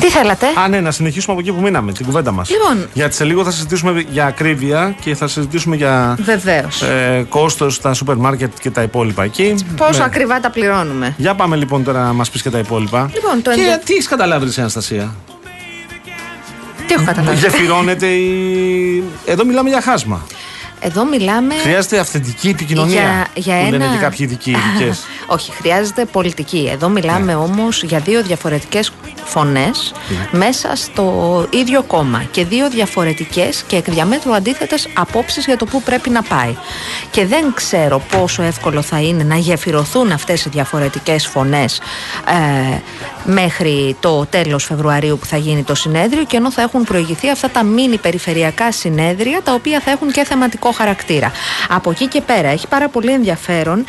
S2: Τι θέλατε;
S1: Α, ναι, να συνεχίσουμε από εκεί που μείναμε, την κουβέντα μας.
S2: Λοιπόν.
S1: Γιατί σε λίγο θα συζητήσουμε για ακρίβεια και θα συζητήσουμε για.
S2: Βεβαίως.
S1: Ε, Κόστος στα σούπερ μάρκετ και τα υπόλοιπα εκεί.
S2: Πόσο ναι. ακριβά τα πληρώνουμε.
S1: Για πάμε λοιπόν τώρα να μας πεις και τα υπόλοιπα.
S2: Λοιπόν, το
S1: και τι έχεις καταλάβει, Αναστασία;
S2: Τι έχω καταλάβει;
S1: Γεφυρώνεται η. Εδώ μιλάμε για χάσμα.
S2: Εδώ μιλάμε.
S1: Χρειάζεται αυθεντική επικοινωνία. Για, για που ένα... λένε και κάποιοι ειδικοί. <laughs>
S2: Όχι, χρειάζεται πολιτική. Εδώ μιλάμε ναι. όμως για δύο διαφορετικές φωνές ναι. μέσα στο ίδιο κόμμα και δύο διαφορετικές και εκ διαμέτρου αντίθετες απόψεις για το πού πρέπει να πάει. Και δεν ξέρω πόσο εύκολο θα είναι να γεφυρωθούν αυτές οι διαφορετικές φωνές ε, μέχρι το τέλος Φεβρουαρίου που θα γίνει το συνέδριο και ενώ θα έχουν προηγηθεί αυτά τα μίνι περιφερειακά συνέδρια τα οποία θα έχουν και θεματικό χαρακτήρα. Από εκεί και πέρα έχει πάρα πολύ ενδιαφέρον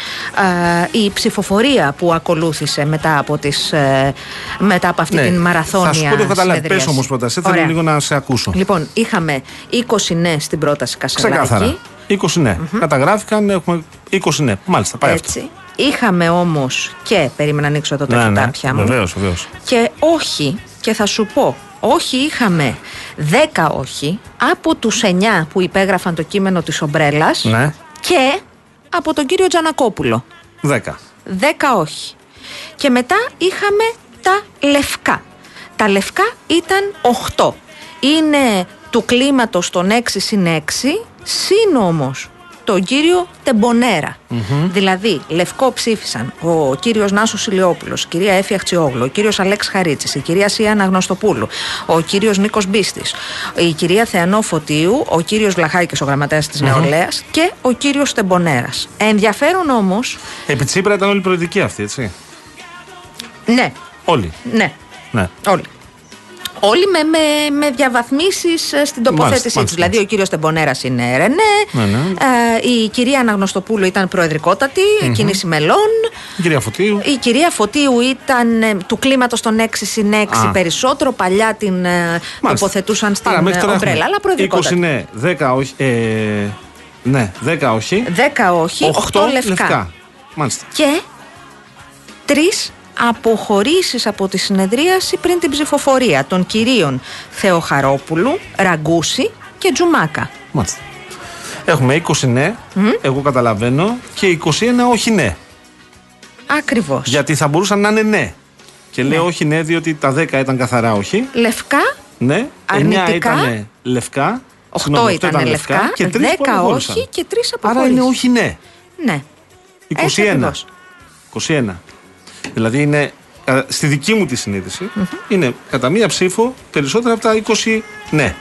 S2: ε, η ψηφοφορία που ακολούθησε μετά από, τις, ε, μετά από αυτή ναι, την μαραθώνια. Θα
S1: σου πω το καταλάβει. Πες όμως πρώτα, θέλω λίγο να σε ακούσω.
S2: Λοιπόν, είχαμε 20 ναι στην πρόταση Κασελάκη.
S1: Ξεκάθαρα. 20 ναι. mm Καταγράφηκαν, έχουμε 20 ναι. Μάλιστα, πάει
S2: Έτσι. αυτό. Είχαμε όμως και. Περίμενα να ανοίξω εδώ τα ναι, ναι. μου.
S1: Βεβαίως, βεβαίως.
S2: Και όχι, και θα σου πω, όχι είχαμε 10 όχι από τους 9 που υπέγραφαν το κείμενο της ομπρέλας
S1: ναι.
S2: και από τον κύριο Τζανακόπουλο.
S1: 10. 10
S2: όχι. Και μετά είχαμε τα λευκά. Τα λευκά ήταν 8. Είναι του κλίματος των 6 συν 6, συν όμως τον κύριο Δηλαδή, λευκό ψήφισαν ο κύριος Νάσος Ηλιόπουλος, η κυρία Έφη Αχτσιόγλου, ο κύριος Αλέξ Χαρίτσης, η κυρία Σία Αναγνωστοπούλου, ο κύριος Νίκος Μπίστης, η κυρία Θεανό Φωτίου, ο κύριος Βλαχάκης, ο γραμματέας της mm Νεολαίας και ο κύριος Τεμπονέρας. Ενδιαφέρον όμω.
S1: Επί Τσίπρα ήταν όλοι προεδρικοί αυτοί, έτσι;
S2: Ναι.
S1: Όλοι.
S2: Ναι.
S1: ναι.
S2: Όλοι. Όλοι με, με, με διαβαθμίσεις ε, στην τοποθέτησή τους. Δηλαδή, ο κύριος Τεμπονέρας είναι РΕΝΕ, ναι, ναι. Ε, η κυρία Αναγνωστοπούλου ήταν προεδρικότατη, mm-hmm. κίνηση μελών.
S1: Η κυρία Φωτίου.
S2: Η κυρία Φωτίου ήταν ε, του κλίματος των 6 συν 6 περισσότερο. Παλιά την ε, τοποθετούσαν στην Άρα, ομπρέλα, αλλά προεδρικότατη.
S1: 20 ναι, 10 όχι. Ε, ναι, 10 όχι.
S2: 10 όχι, 8, 8 λευκά. λευκά.
S1: Μάλιστα.
S2: Και τρεις αποχωρήσεις από τη συνεδρίαση πριν την ψηφοφορία των κυρίων Θεοχαρόπουλου, Ραγκούση και Τζουμάκα.
S1: Μάλιστα. Έχουμε 20 ναι, εγώ καταλαβαίνω, και 21 όχι ναι.
S2: Ακριβώς.
S1: Γιατί θα μπορούσαν να είναι ναι. Και λέω ναι. όχι ναι, διότι τα 10 ήταν καθαρά όχι.
S2: Λευκά.
S1: Ναι.
S2: Αρνητικά.
S1: 9 ήταν λευκά.
S2: 8, 8 ήταν, λευκά, και 10 όχι και 3 αποχωρήσεις.
S1: Άρα είναι όχι ναι.
S2: Ναι.
S1: 21. 21. Δηλαδή είναι, στη δική μου τη συνείδηση, είναι κατά μία ψήφο περισσότερα από τα 20 ναι.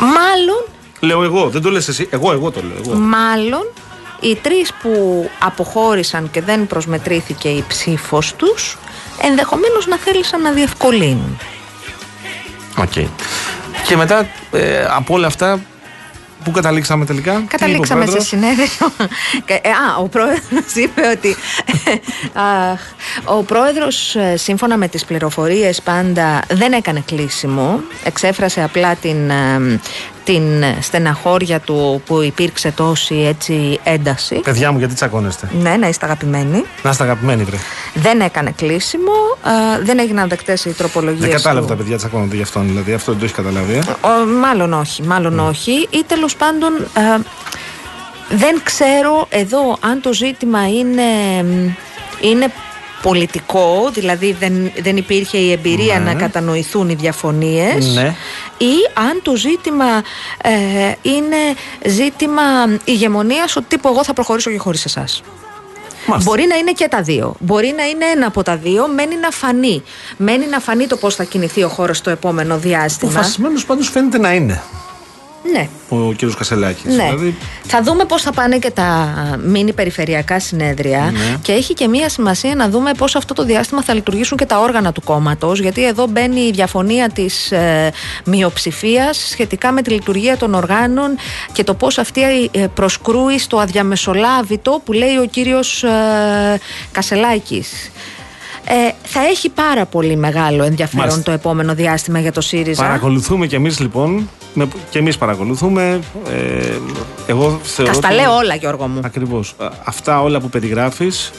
S2: Μάλλον.
S1: Λέω εγώ, δεν το λες εσύ. Εγώ, εγώ το λέω. Εγώ.
S2: Μάλλον οι τρεις που αποχώρησαν και δεν προσμετρήθηκε η ψήφος τους ενδεχομένως να θέλησαν να διευκολύνουν.
S1: Οκ. Και μετά ε, από όλα αυτά Πού καταλήξαμε τελικά,
S2: Καταλήξαμε σε συνέδριο. <laughs> Ε, α, ο πρόεδρος είπε ότι. Ο πρόεδρος, ε, σύμφωνα με τις πληροφορίες, πάντα δεν έκανε κλείσιμο. Εξέφρασε απλά την ε, την στεναχώρια του που υπήρξε τόση έτσι ένταση.
S1: Παιδιά μου, γιατί τσακώνεστε;
S2: Ναι, να είστε αγαπημένοι.
S1: Να είστε αγαπημένοι, βρε.
S2: Δεν έκανε κλείσιμο, δεν έγιναν δεκτές οι τροπολογίες.
S1: Δεν κατάλαβα τα παιδιά τσακώνονται γι' αυτόν, δηλαδή. Αυτό δεν το έχεις καταλάβει. Ε;
S2: μάλλον όχι, μάλλον mm. όχι. Ή τέλος πάντων. δεν ξέρω εδώ αν το ζήτημα είναι, είναι πολιτικό, δηλαδή δεν, δεν υπήρχε η εμπειρία ναι. να κατανοηθούν οι διαφωνίες
S1: ναι.
S2: ή αν το ζήτημα ε, είναι ζήτημα ηγεμονίας ότι τύπου εγώ θα προχωρήσω και χωρίς εσάς. Μπορεί να είναι και τα δύο. Μπορεί να είναι ένα από τα δύο. Μένει να φανεί. Μένει να φανεί το πώς θα κινηθεί ο χώρος το επόμενο διάστημα. Ο
S1: φασισμένο πάντως φαίνεται να είναι.
S2: Ναι.
S1: Ο κύριος Κασελάκης.
S2: Ναι. Δηλαδή... Θα δούμε πώς θα πάνε και τα μίνι περιφερειακά συνέδρια. Ναι. Και έχει και μία σημασία να δούμε πώς αυτό το διάστημα θα λειτουργήσουν και τα όργανα του κόμματος. Γιατί εδώ μπαίνει η διαφωνία της ε, μειοψηφίας σχετικά με τη λειτουργία των οργάνων και το πώς αυτή ε, προσκρούει στο αδιαμεσολάβητο που λέει ο κύριος ε, Κασελάκης. Ε, θα έχει πάρα πολύ μεγάλο ενδιαφέρον το επόμενο διάστημα για το ΣΥΡΙΖΑ.
S1: Παρακολουθούμε κι εμείς λοιπόν και εμείς παρακολουθούμε. Ε, εγώ θεωρώ.
S2: Τα λέω όλα, Γιώργο μου.
S1: Ακριβώς. Αυτά όλα που περιγράφεις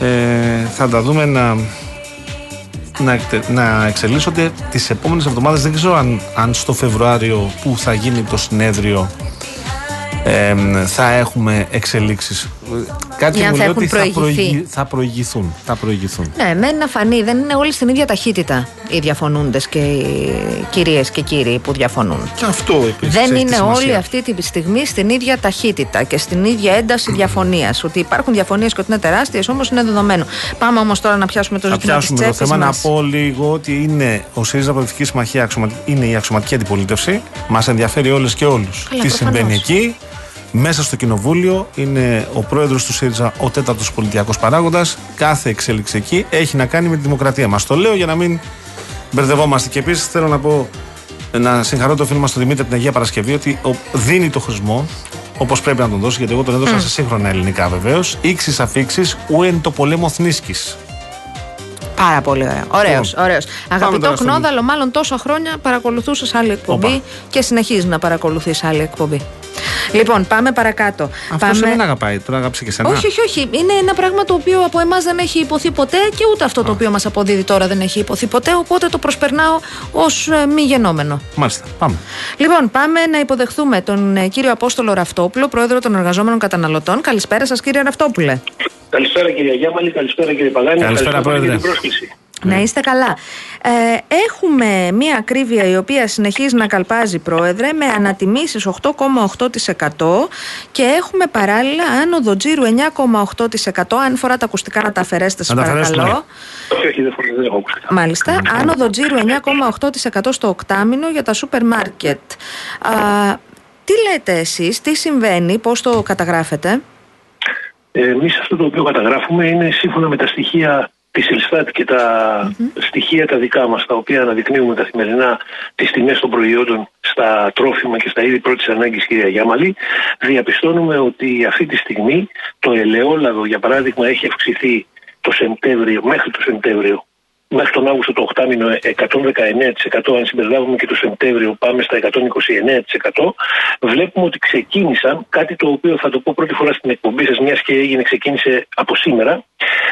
S1: ε, θα τα δούμε να, να, να εξελίσσονται τις επόμενες εβδομάδες. Δεν ξέρω αν, αν στο Φεβρουάριο που θα γίνει το συνέδριο θα έχουμε εξελίξεις. Κάτι μου λέει ότι θα, προηγη, θα, προηγηθούν, θα προηγηθούν.
S2: Ναι, μένει να φανεί. Δεν είναι όλοι στην ίδια ταχύτητα οι διαφωνούντες και οι κυρίες και κύριοι που διαφωνούν.
S1: Και αυτό επίσης
S2: Δεν είναι όλοι αυτή τη στιγμή στην ίδια ταχύτητα και στην ίδια ένταση διαφωνίας. Ότι υπάρχουν διαφωνίες και ότι είναι τεράστιες, όμως είναι δεδομένο. Πάμε όμως τώρα να πιάσουμε το ζήτημα της τσέπη. Το θέμα
S1: μας. να πω λίγο ότι είναι ο ΣΥΡΙΖΑ Πολιτική Συμμαχία είναι η αξιωματική αντιπολίτευση. Μας ενδιαφέρει όλες και όλους. Τι συμβαίνει εκεί. Μέσα στο κοινοβούλιο είναι ο πρόεδρος του ΣΥΡΙΖΑ, ο τέταρτος πολιτιακός παράγοντας. Κάθε εξέλιξη εκεί έχει να κάνει με τη δημοκρατία μας. Το λέω για να μην μπερδευόμαστε. Και επίσης θέλω να πω να συγχαρώ το φίλο μας τον Δημήτρη την Αγία Παρασκευή ότι δίνει το χρησμό όπως πρέπει να τον δώσει, γιατί εγώ τον έδωσα σε σύγχρονα ελληνικά βεβαίως. Ήξη αφήξει, ουεν το πολέμο θνίσκης.
S2: Πάρα πολύ ωραίος. Ωραίος, ωραίο. Αγαπητό Κνόδαλο, μάλλον τόσα χρόνια παρακολουθούσες άλλη εκπομπή και συνεχίζεις να παρακολουθείς άλλη εκπομπή. Λοιπόν, πάμε παρακάτω.
S1: Αυτό πάμε... δεν αγαπάει, τώρα αγάπησε και σένα.
S2: Όχι, όχι, όχι. Είναι ένα πράγμα το οποίο από εμάς δεν έχει υποθεί ποτέ και ούτε αυτό το οποίο μας αποδίδει τώρα δεν έχει υποθεί ποτέ. Οπότε το προσπερνάω ως ε, μη γενόμενο.
S1: Μάλιστα. Πάμε.
S2: Λοιπόν, πάμε να υποδεχθούμε τον ε, κύριο Απόστολο Ραφτόπουλο, πρόεδρο των Εργαζόμενων Καταναλωτών. Καλησπέρα σας, κύριε Ραφτόπουλε.
S3: Καλησπέρα, κύριε Γιάμαλη. Καλησπέρα, κύριε Παγάνη.
S1: Καλησπέρα, πρόεδρε.
S3: Για την πρόσκληση.
S2: Να είστε καλά. Ε, έχουμε μία ακρίβεια η οποία συνεχίζει να καλπάζει πρόεδρε με ανατιμήσεις 8,8% και έχουμε παράλληλα άνοδο τζίρου 9,8% αν φοράτε ακουστικά να τα αφαιρέσετε σας παρακαλώ.
S3: Ναι. Όχι, όχι, δεν έχω
S2: Μάλιστα. Άνοδο τζίρου 9,8% στο οκτάμινο για τα σούπερ μάρκετ. Τι λέτε εσείς, τι συμβαίνει, πώς το καταγράφετε;
S3: Εμείς αυτό το οποίο καταγράφουμε είναι σύμφωνα με τα στοιχεία τη Ελστάτ και τα στοιχεία τα δικά μας, τα οποία αναδεικνύουμε καθημερινά τις τιμές των προϊόντων στα τρόφιμα και στα είδη πρώτης ανάγκης, κυρία Γιάμαλη, διαπιστώνουμε ότι αυτή τη στιγμή το ελαιόλαδο, για παράδειγμα, έχει αυξηθεί το Σεπτέμβριο, μέχρι το Σεπτέμβριο μέχρι τον Αύγουστο το 8 μήνο 119% αν συμπεριλάβουμε και το Σεπτέμβριο πάμε στα 129% βλέπουμε ότι ξεκίνησαν κάτι το οποίο θα το πω πρώτη φορά στην εκπομπή σας μιας και έγινε ξεκίνησε από σήμερα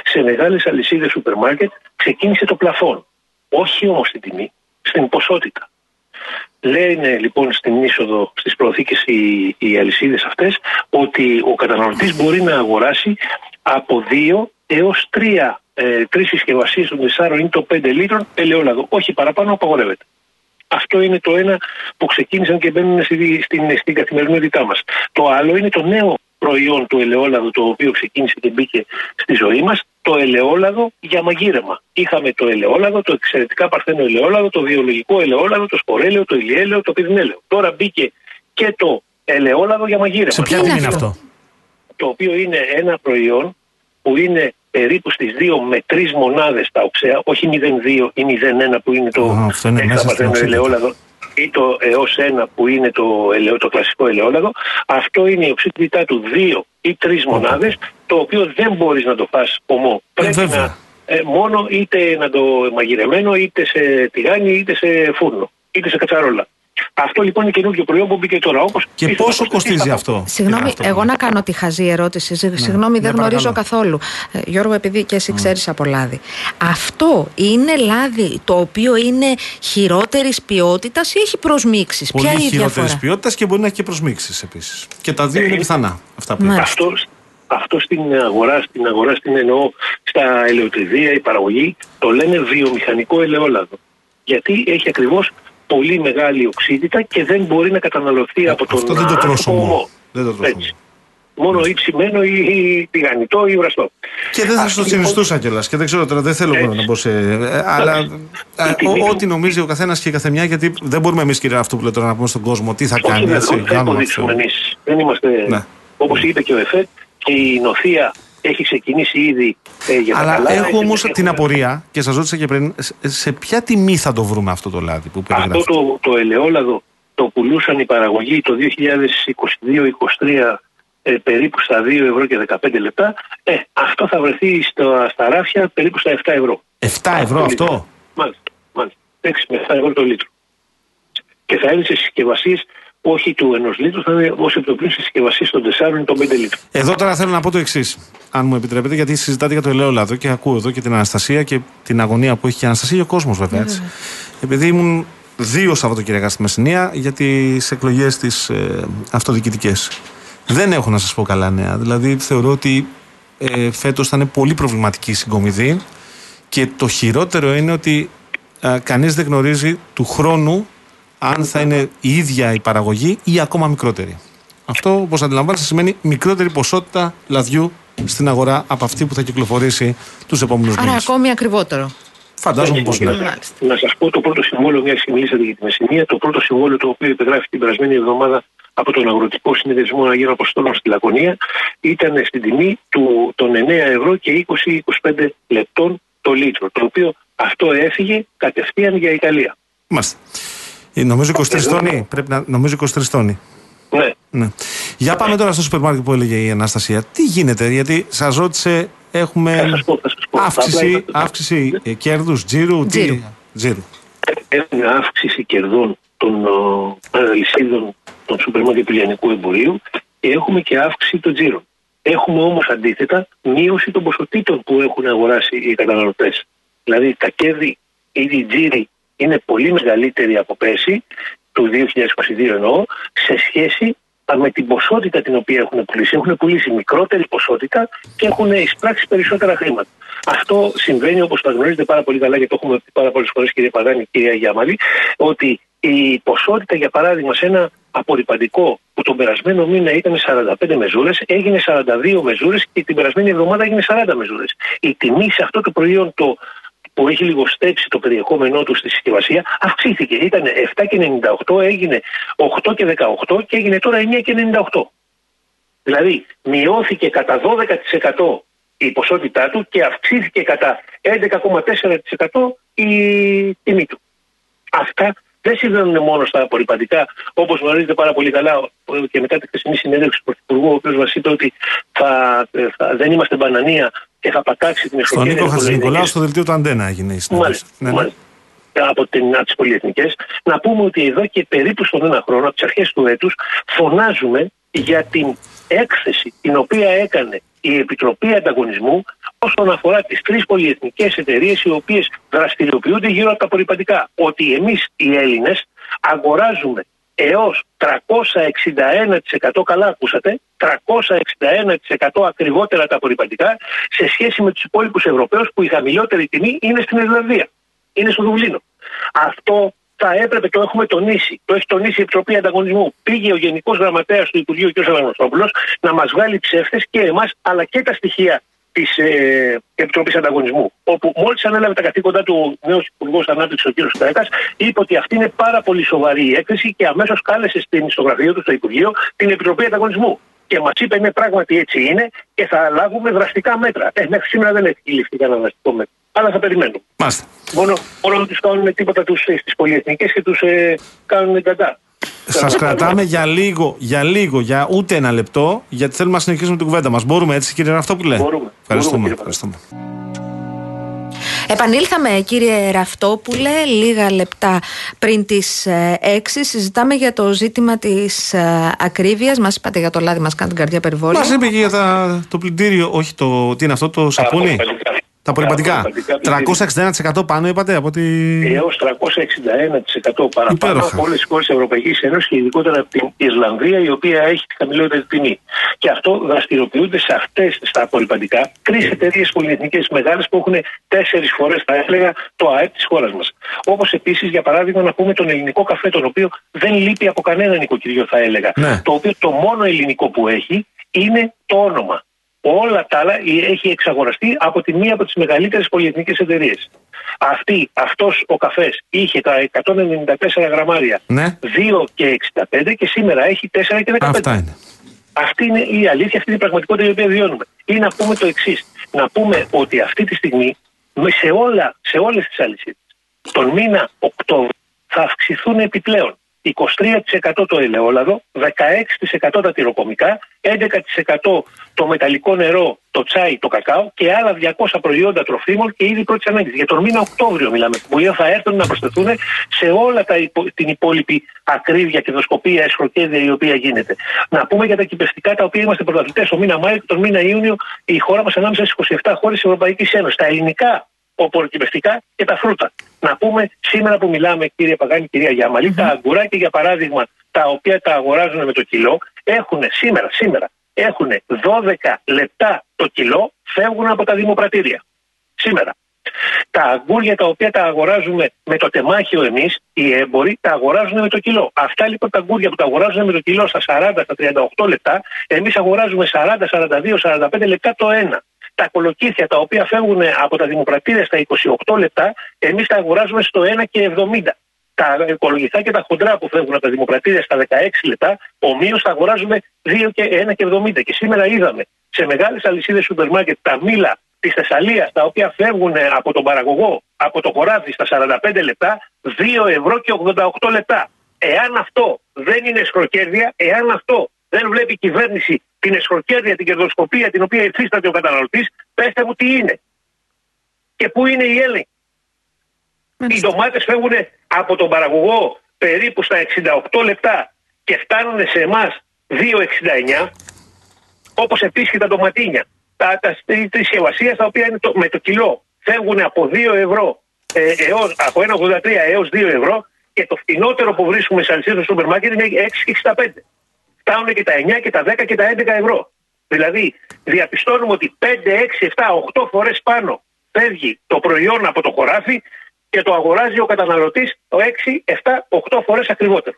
S3: σε μεγάλες αλυσίδες σούπερ μάρκετ ξεκίνησε το πλαφόν. Όχι όμως στην τιμή, στην ποσότητα. Λένε λοιπόν στην είσοδο στις προθήκες οι, οι αλυσίδες αυτές ότι ο καταναλωτής μπορεί να αγοράσει από 2 έως 3 ε, τρεις συσκευασίες των 4 ή το 5 λίτρων ελαιόλαδο. Όχι παραπάνω, απαγορεύεται. Αυτό είναι το ένα που ξεκίνησαν και μπαίνουν στην, στην, στην καθημερινότητά μας. Το άλλο είναι το νέο προϊόν του ελαιόλαδου, το οποίο ξεκίνησε και μπήκε στη ζωή μας, το ελαιόλαδο για μαγείρεμα. Είχαμε το ελαιόλαδο, το εξαιρετικά παρθένο ελαιόλαδο, το βιολογικό ελαιόλαδο, το σπορέλαιο, το ηλιέλαιο, το πυδνέλαιο. Τώρα μπήκε και το ελαιόλαδο για μαγείρεμα.
S1: Σε ποια είναι αυτό;
S3: το οποίο είναι ένα προϊόν που είναι περίπου στις 2 με 3 μονάδες τα οξέα, όχι 0,2 ή 0,1 που είναι το ελαιόλαδο ή το έως 1 που είναι το, ελαιο, το κλασικό ελαιόλαδο. Αυτό είναι η οξύτητά του 2 ή 3 μονάδες, το οποίο δεν μπορείς να το φας ομό.
S1: Ε, Πρέπει να
S3: ε, μόνο είτε να το μαγειρεμένο, είτε σε τηγάνι, είτε σε φούρνο, είτε σε κατσαρόλα. Αυτό λοιπόν είναι καινούργιο προϊόν που μπήκε τώρα. Όπως
S1: και πόσο κοστίζει αυτό;
S2: Συγγνώμη, εγώ να κάνω τη χαζή ερώτηση. Ναι. Συγγνώμη, δεν ναι, γνωρίζω καθόλου. Ε, Γιώργο, επειδή και εσύ mm. ξέρεις από λάδι. Αυτό είναι λάδι το οποίο είναι χειρότερης ποιότητας ή έχει προσμίξεις;
S1: Ποια είναι η χειρότερης ποιότητας και μπορεί να έχει και προσμίξεις επίσης. Και τα δύο είναι πιθανά αυτά που
S3: Αυτό, αυτό στην αγορά, στην αγορά στην εννοώ στα ελαιοτριβία, η παραγωγή, το λένε βιομηχανικό ελαιόλαδο. Γιατί έχει ακριβώς πολύ μεγάλη οξύτητα και δεν μπορεί να καταναλωθεί από τον
S1: Αυτό δεν το τρώσω Δεν το τρώσω
S3: Μόνο ή ψημένο ή τηγανιτό ή βραστό.
S1: Και δεν θα σα το λοιπόν- συνιστούσα κιόλας. Και δεν ξέρω τώρα, δεν θέλω Έτσι. να μπω σε. Ε, αλλά ό,τι νομίζει ο καθένας και η καθεμιά, γιατί δεν μπορούμε εμείς, κύριε αυτό που λέτε τώρα, να πούμε στον κόσμο τι θα κάνει.
S3: Δεν θα υποδείξουμε εμείς. Δεν είμαστε. Ναι. Όπως είπε και ο ΕΦΕ, και η νοθεία έχει ξεκινήσει ήδη ε, για
S1: Αλλά
S3: καλά.
S1: έχω όμως την απορία και σας ρώτησα και πριν, σε ποια τιμή θα το βρούμε αυτό το λάδι που
S3: περιγράφει. Αυτό το, το ελαιόλαδο το πουλούσαν οι παραγωγοί το 2022-2023 ε, περίπου στα 2 ευρώ και 15 λεπτά. Ε, αυτό θα βρεθεί στο, στα ράφια περίπου στα 7 ευρώ.
S1: 7 ευρώ αυτό;
S3: Μάλιστα, μάλιστα. 6 με 7 ευρώ το λίτρο. Και θα είναι σε συσκευασίες όχι του ενός λίτρου, θα είναι ως επιτοπλή συσκευασίας των 4 ή των 5 λίτρων.
S1: Εδώ τώρα θέλω να πω το εξής, αν μου επιτρέπετε, γιατί συζητάτε για το ελαιόλαδο και ακούω εδώ και την Αναστασία και την αγωνία που έχει και η Αναστασία και ο κόσμος βέβαια. Έτσι. Επειδή ήμουν δύο Σαββατοκύριακα στη Μεσσηνία για τι εκλογές τις ε, αυτοδιοικητικές. Δεν έχω να σας πω καλά νέα. Δηλαδή θεωρώ ότι ε, φέτος θα είναι πολύ προβληματική η συγκομιδή και το χειρότερο είναι ότι ε, κανείς δεν γνωρίζει του χρόνου αν θα είναι η ίδια η παραγωγή ή ακόμα μικρότερη. Αυτό, όπως αντιλαμβάνεστε, σημαίνει μικρότερη ποσότητα λαδιού στην αγορά από αυτή που θα κυκλοφορήσει τους επόμενους μήνες.
S2: Άρα, ακόμη ακριβότερο.
S1: Φαντάζομαι πως ναι.
S3: Να σας πω το πρώτο συμβόλαιο, μια και μιλήσατε για τη Μεσσηνία, το πρώτο συμβόλαιο το οποίο υπεγράφει την περασμένη εβδομάδα από τον Αγροτικό Συνδεσμό Αγίων Αποστόλων στη Λακωνία ήταν στην τιμή του, των 9 ευρώ και 20-25 λεπτών το λίτρο. Το οποίο αυτό έφυγε κατευθείαν για Ιταλία.
S1: Μάλιστα. Ε, νομίζω 23 τόνοι. Πρέπει να νομίζω 23 τόνοι.
S3: Ναι.
S1: ναι. Για πάμε τώρα στο σούπερ μάρκετ που έλεγε η Αναστασία. Τι γίνεται, γιατί σας ρώτησε, έχουμε
S3: θα σας πω, θα σας πω.
S1: αύξηση, αύξηση ε, κέρδους, τζίρου.
S2: Τζίρου.
S1: τζίρου.
S3: Έχουμε αύξηση κερδών των αλυσίδων των σούπερ μάρκετ του λιανικού εμπορίου και έχουμε και αύξηση των τζίρων. Έχουμε όμως αντίθετα μείωση των ποσοτήτων που έχουν αγοράσει οι καταναλωτές. Δηλαδή τα κέρδη ή οι τζίροι είναι πολύ μεγαλύτερη από πέρσι, του 2022 εννοώ, σε σχέση με την ποσότητα την οποία έχουν πουλήσει. Έχουν πουλήσει μικρότερη ποσότητα και έχουν εισπράξει περισσότερα χρήματα. Αυτό συμβαίνει όπως τα γνωρίζετε πάρα πολύ καλά και το έχουμε πει πάρα πολλές φορές, κύριε Παδάνη και κυρία Γιάμαλη, ότι η ποσότητα, για παράδειγμα, σε ένα απορριπαντικό που τον περασμένο μήνα ήταν 45 μεζούρες, έγινε 42 μεζούρες και την περασμένη εβδομάδα έγινε 40 μεζούρες. Η τιμή σε αυτό το προϊόν το που έχει λιγοστέψει το περιεχόμενό του στη συσκευασία, αυξήθηκε. Ήταν 7 και 98, έγινε 8 και 18 και έγινε τώρα 9 και 98. Δηλαδή μειώθηκε κατά 12% η ποσότητά του και αυξήθηκε κατά 11,4% η τιμή του. Αυτά δεν συμβαίνουν μόνο στα απορριπαντικά, όπως γνωρίζετε πάρα πολύ καλά και μετά τη χθεσινή συνέντευξη του Πρωθυπουργού, ο οποίος μας είπε ότι θα, θα, δεν είμαστε μπανανία και θα πατάξει την
S1: εσωτερική. Στον Νίκο Χατζηνικολάου, στο δελτίο του Αντένα έγινε η συνέντευξη.
S3: Ναι, ναι. Από τι πολυεθνικέ, να πούμε ότι εδώ και περίπου στον ένα χρόνο, από τις αρχές του έτους, φωνάζουμε για την έκθεση την οποία έκανε η Επιτροπή Ανταγωνισμού όσον αφορά τις τρεις πολυεθνικές εταιρείες οι οποίες δραστηριοποιούνται γύρω από τα απορριπαντικά. Ότι εμείς οι Έλληνες αγοράζουμε έως 361% καλά ακούσατε 361% ακριβότερα τα απορριπαντικά σε σχέση με τους υπόλοιπους Ευρωπαίους που η χαμηλότερη τιμή είναι στην Ιρλανδία είναι στο Δουβλίνο αυτό θα έπρεπε, το έχουμε τονίσει, το έχει τονίσει η Επιτροπή Ανταγωνισμού. Πήγε ο Γενικός Γραμματέας του Υπουργείου κ. Αναγνωστόπουλο να μας βγάλει ψεύτες και εμάς, αλλά και τα στοιχεία της ε, Επιτροπής Ανταγωνισμού. Όπου μόλις ανέλαβε τα καθήκοντά του νέος Υπουργός Ανάπτυξης, ο κ. Στέκα, είπε ότι αυτή είναι πάρα πολύ σοβαρή η έκθεση και αμέσως κάλεσε στην ιστογραφία του στο Υπουργείο την Επιτροπή Ανταγωνισμού. και μας είπε ναι, πράγματι έτσι είναι και θα λάβουμε δραστικά μέτρα. Ε, μέχρι σήμερα δεν έχει ληφθεί κανένα δραστικό μέτρο. Αλλά θα περιμένουμε.
S1: Μάλιστα.
S3: Μόνο, μόνο δεν τους κάνουν τίποτα τους, ε, στις πολυεθνικές και τους ε, κάνουν κατά.
S1: Σας κρατάμε για λίγο, για λίγο, για ούτε ένα λεπτό, γιατί θέλουμε να συνεχίσουμε την κουβέντα μας. Μπορούμε έτσι, κύριε Ραφτόπουλε.
S3: Μπορούμε.
S1: Ευχαριστούμε.
S3: Μπορούμε,
S1: ευχαριστούμε.
S2: Επανήλθαμε κύριε Ραφτόπουλε λίγα λεπτά πριν τις 6 συζητάμε για το ζήτημα της ε, ακρίβειας μας είπατε για το λάδι μας κάνει την καρδιά περιβόλου
S1: Μας είπε και για τα, το πλυντήριο, όχι το, τι είναι αυτό το σαπούνι;
S3: Απολυπαντικά.
S1: Τα απορριπαντικά
S3: απορριπαντικά
S1: 361% πάνω είπατε από τη...
S3: Έως 361% παραπάνω
S1: Υπέροχα.
S3: από όλες τις χώρες της Ευρωπαϊκής Ένωσης και ειδικότερα από την Ισλανδία, η οποία έχει τη χαμηλότερη τιμή. Και αυτό δραστηριοποιούνται σε αυτές στα απορριπαντικά τρεις εταιρείες πολυεθνικές μεγάλες που έχουν τέσσερις φορές, θα έλεγα, το ΑΕΠ της χώρας μας. Όπως επίσης, για παράδειγμα, να πούμε τον ελληνικό καφέ, τον οποίο δεν λείπει από κανένα νοικοκυριό, θα έλεγα.
S1: Ναι.
S3: Το οποίο το μόνο ελληνικό που έχει είναι το όνομα. Όλα τα άλλα έχει εξαγοραστεί από τη μία από τις μεγαλύτερες πολυεθνικές εταιρείες. Αυτή, αυτός ο καφές είχε τα 194 γραμμάρια
S1: Ναι.
S3: 2 και 65 και σήμερα έχει 4 και 15.
S1: Αυτά είναι.
S3: Αυτή είναι η αλήθεια, αυτή είναι η πραγματικότητα η οποία βιώνουμε. Ή να πούμε το εξής. Να πούμε ότι αυτή τη στιγμή με σε, όλα, σε όλες τις αλυσίδες τον μήνα Οκτώβριο θα αυξηθούν επιπλέον 23% το ελαιόλαδο, 16% τα τυροκομικά, 11% το μεταλλικό νερό, το τσάι, το κακάο και άλλα 200 προϊόντα τροφίμων και ήδη πρώτης ανάγκης. Για τον μήνα Οκτώβριο μιλάμε, που θα έρθουν να προσθεθούν σε όλα τα υπο- την υπόλοιπη ακρίβεια και δοσκοπία, εσχροκέδια η οποία γίνεται. Να πούμε για τα κυπευτικά τα οποία είμαστε πρωταθλητές τον μήνα Μάιο και τον μήνα Ιούνιο η χώρα μας ανάμεσα στις 27 χώρες της Ευρωπαϊκής Ένωσης. Τα ελληνικά οποροκυπευτικά και τα φρούτα. Να πούμε σήμερα που μιλάμε, κύριε Παγάνη, κυρία Γιάμαλη, τα αγκουράκια για παράδειγμα, τα οποία τα αγοράζουν με το κιλό, έχουν σήμερα, σήμερα, έχουν 12 λεπτά το κιλό, φεύγουν από τα δημοπρατήρια. Σήμερα. Τα αγκούρια τα οποία τα αγοράζουμε με το τεμάχιο εμείς, οι έμποροι, τα αγοράζουν με το κιλό. Αυτά λοιπόν τα αγκούρια που τα αγοράζουν με το κιλό στα 40, στα 38 λεπτά, εμείς αγοράζουμε 40, 42, 45 λεπτά το ένα. Τα κολοκύθια τα οποία φεύγουν από τα δημοκρατήρια στα 28 λεπτά, εμείς τα αγοράζουμε στο 1 και 70. Τα κολογηθά και τα χοντρά που φεύγουν από τα δημοκρατήρια στα 16 λεπτά, ομοίως τα αγοράζουμε 2 και 1 και 70. Και σήμερα είδαμε σε μεγάλες αλυσίδες σούπερ μάρκετ τα μήλα της Θεσσαλίας, τα οποία φεύγουν από τον παραγωγό, από το χωράφι στα 45 λεπτά, 2 ευρώ και 88 λεπτά. Εάν αυτό δεν είναι σκροκέρδια, εάν αυτό δεν βλέπει η κυβέρνηση την εσχροκέρδια, την κερδοσκοπία την οποία υφίσταται ο καταναλωτής, πέστε μου τι είναι. Και πού είναι η έλεγχη. Οι ντομάτες φεύγουν από τον παραγωγό περίπου στα 68 λεπτά και φτάνουν σε εμάς 2,69, όπως επίση και τα ντοματίνια. Τα, τα τη συσκευασία τα οποία είναι το, με το κιλό φεύγουν από 2 ευρώ ε, έως, από 1,83 έως 2 ευρώ και το φτηνότερο που βρίσκουμε σε αλυσίδα στο σούπερ μάρκετ είναι 6,65. Φτάνουν και τα 9 και τα 10 και τα 11 ευρώ. Δηλαδή διαπιστώνουμε ότι 5, 6, 7, 8 φορές πάνω φεύγει το προϊόν από το χωράφι και το αγοράζει ο καταναλωτής 6, 7, 8 φορές ακριβότερο.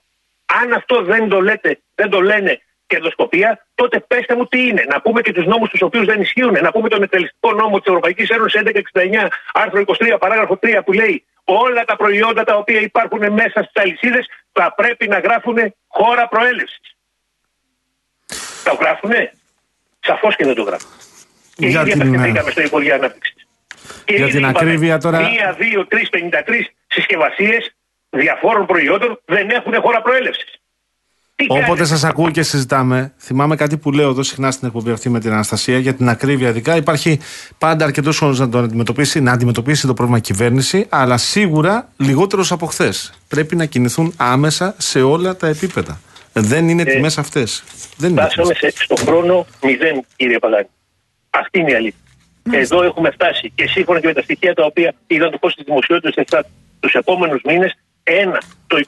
S3: Αν αυτό δεν το, λέτε, δεν το λένε κερδοσκοπία, τότε πέστε μου τι είναι. Να πούμε και τους νόμους τους οποίους δεν ισχύουν. Να πούμε τον εκτελεστικό νόμο της Ευρωπαϊκής Ένωσης 1169, άρθρο 23, παράγραφο 3, που λέει όλα τα προϊόντα τα οποία υπάρχουν μέσα στις αλυσίδες θα πρέπει να γράφουν χώρα προέλευσης. Το γράφουνε; Σαφώς και δεν το γράφουν. Και
S1: Για
S3: ήδη
S1: την,
S3: απευθυνθήκαμε στο Υπουργείο Ανάπτυξης.
S1: Για την ακρίβεια τώρα-
S3: Μία, δύο, τρεις, 53 συσκευασίες διαφόρων προϊόντων δεν έχουν χώρα προέλευσης.
S1: Όποτε σας ακούω και συζητάμε, θυμάμαι κάτι που λέω εδώ συχνά στην εκπομπή αυτή με την Αναστασία για την ακρίβεια ειδικά. Υπάρχει πάντα αρκετός χρόνος να, τον αντιμετωπίσει, να αντιμετωπίσει το πρόβλημα η κυβέρνηση, αλλά σίγουρα λιγότερος από χθες. Πρέπει να κινηθούν άμεσα σε όλα τα επίπεδα. Δεν είναι ε, τιμές αυτές. Δεν είναι.
S3: Φτάσαμε σε, στον χρόνο μηδέν, κύριε Παγάνη. Αυτή είναι η αλήθεια. Εδώ έχουμε φτάσει και σύμφωνα και με τα στοιχεία τα οποία είδαν το κόστος τη δημοσιότητα τους επόμενους μήνες, ένα, το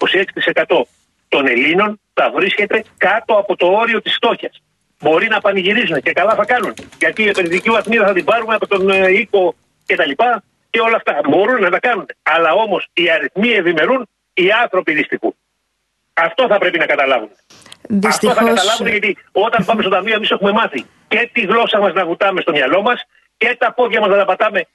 S3: 26% των Ελλήνων θα βρίσκεται κάτω από το όριο της φτώχειας. Μπορεί να πανηγυρίζουν και καλά θα κάνουν. Γιατί η επενδυτική βαθμίδα θα την πάρουμε από τον ε, οίκο και τα λοιπά και όλα αυτά. Μπορούν να τα κάνουν. Αλλά όμως οι αριθμοί ευημερούν, οι άνθρωποι δυστυχούν. Αυτό θα πρέπει να καταλάβουν.
S2: Δυστυχώς...
S3: Αυτό θα καταλάβουν γιατί όταν πάμε στο ταμείο, εμείς έχουμε μάθει και τη γλώσσα μας να βουτάμε στο μυαλό μας και τα πόδια μας να τα πατάμε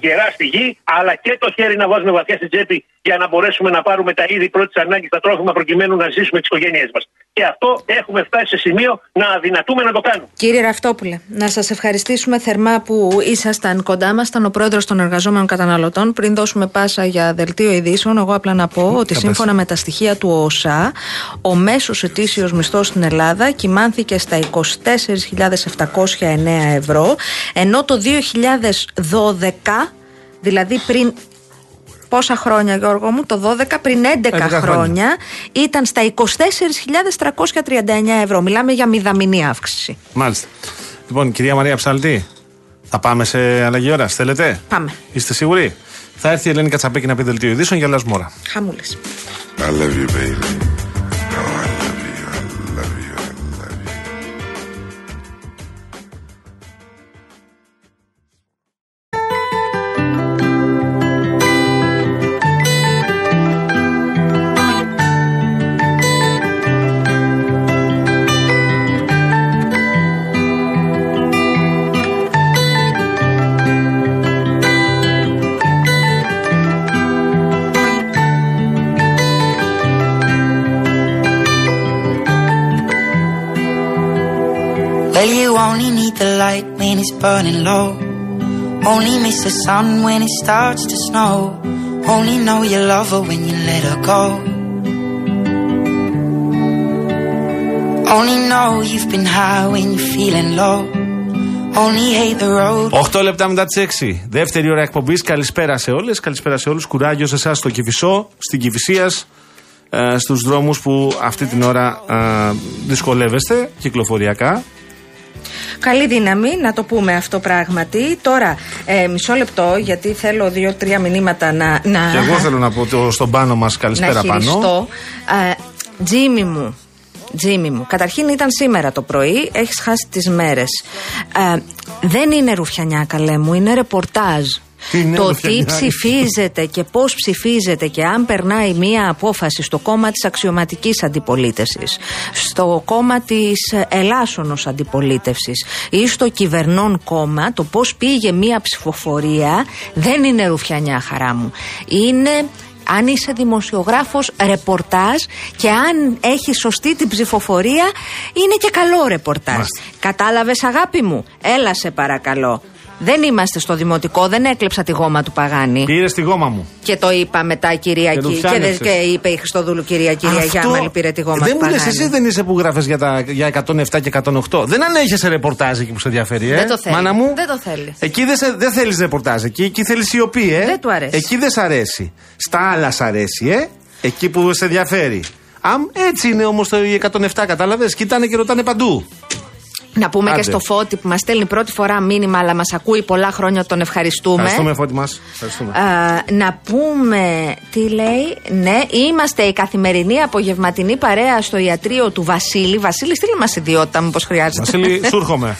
S3: γερά στη γη, αλλά και το χέρι να βάζουμε βαθιά στην τσέπη για να μπορέσουμε να πάρουμε τα είδη πρώτης ανάγκης, τα τρόφιμα προκειμένου να ζήσουμε τις οικογένειές μας. Και αυτό έχουμε φτάσει σε σημείο να αδυνατούμε να το κάνουμε.
S2: Κύριε Ραφτόπουλε, να σας ευχαριστήσουμε θερμά που ήσασταν κοντά μας. Ήταν ο πρόεδρος των εργαζόμενων καταναλωτών. Πριν δώσουμε πάσα για δελτίο ειδήσεων, εγώ απλά να πω ότι σύμφωνα με τα στοιχεία του ΟΣΑ, ο μέσος ετήσιος μισθός στην Ελλάδα κοιμάνθηκε στα 24.709 ευρώ, ενώ το 2012, δηλαδή πριν πόσα χρόνια Γιώργο μου, το 12 πριν 11, 11 χρόνια, ήταν στα 24.339 ευρώ. Μιλάμε για μηδαμινή αύξηση.
S1: Μάλιστα. Λοιπόν, κυρία Μαρία Ψαλτή, θα πάμε σε αλλαγή ώρας, θέλετε;
S2: Πάμε.
S1: Είστε σίγουροι; Θα έρθει η Ελένη Κατσαπέκη να πει δελτίο ειδήσεων για λασμόρα.
S2: Χαμούλες.
S4: I love you, baby. The sun when it starts to snow. Only know you love her when you let her go. Only know you've been high when you're feeling low. Only hate the road. 8 λεπτά μετά τις 6. Δεύτερη ώρα εκπομπής. Καλησπέρα σε όλες. Καλησπέρα σε όλους. Κουράγιο σε εσάς στο Κυφισό, στην Κυφυσίας, ε, στους δρόμους που αυτή την ώρα ε, δυσκολεύεστε κυκλοφοριακά.
S2: Καλή δύναμη, να το πούμε αυτό πράγματι. Τώρα, ε, μισό λεπτό, γιατί θέλω δύο-τρία μηνύματα να. να
S1: και εγώ θέλω να πω το, στον πάνω μας καλησπέρα
S2: να πάνω. Ε, Τζίμι μου, Τζίμι μου. Καταρχήν ήταν σήμερα το πρωί, έχεις χάσει τις μέρες. Ε, δεν είναι ρουφιανιά καλέ μου, είναι ρεπορτάζ το τι ψηφίζεται και πώς ψηφίζεται και αν περνάει μία απόφαση στο κόμμα της αξιωματικής αντιπολίτευσης, στο κόμμα της ελάσσονος αντιπολίτευσης ή στο κυβερνών κόμμα, το πώς πήγε μία ψηφοφορία δεν είναι ρουφιανιά χαρά μου. Είναι αν είσαι δημοσιογράφος ρεπορτάζ και αν έχεις σωστή την ψηφοφορία είναι και καλό ρεπορτάζ. Μάλιστα. Κατάλαβες αγάπη μου, έλα σε παρακαλώ. Δεν είμαστε στο δημοτικό, δεν έκλεψα τη γόμα του Παγάνη.
S1: Πήρες τη γόμα μου.
S2: Και το είπα μετά Κυριακή. Και, και, και είπε η Χριστοδούλου κυρία Κυρία Αυτό... Γιάμαλη πήρε τη γόμα
S1: δεν
S2: του Παγάνη.
S1: Δεν μου λες, εσύ δεν είσαι που γράφε για, για 107 και 108. Δεν ανέχεσαι ρεπορτάζ εκεί που σε ενδιαφέρει, ε.
S2: Δεν το θέλει.
S1: Μάνα μου.
S2: Δεν το θέλει.
S1: Εκεί δεν, δεν θέλεις ρεπορτάζ. Εκεί, εκεί θέλεις σιωπή, ε.
S2: Δεν του αρέσει.
S1: Εκεί δεν σ' αρέσει. Στα άλλα σ' αρέσει, ε. Εκεί που σε ενδιαφέρει. Αμ, έτσι είναι όμως το 107, κατάλαβες. Κοιτάνε και ρωτάνε παντού.
S2: Να πούμε Άντε. και στο Φώτη που μας στέλνει πρώτη φορά μήνυμα, αλλά μας ακούει πολλά χρόνια, τον ευχαριστούμε.
S1: Ευχαριστούμε, Φώτη μας.
S2: να πούμε, τι λέει, ναι, είμαστε η καθημερινή απογευματινή παρέα στο ιατρείο του Βασίλη. Βασίλη, στείλει μας ιδιότητα, μήπως χρειάζεται.
S1: Βασίλη, <laughs> σου έρχομαι.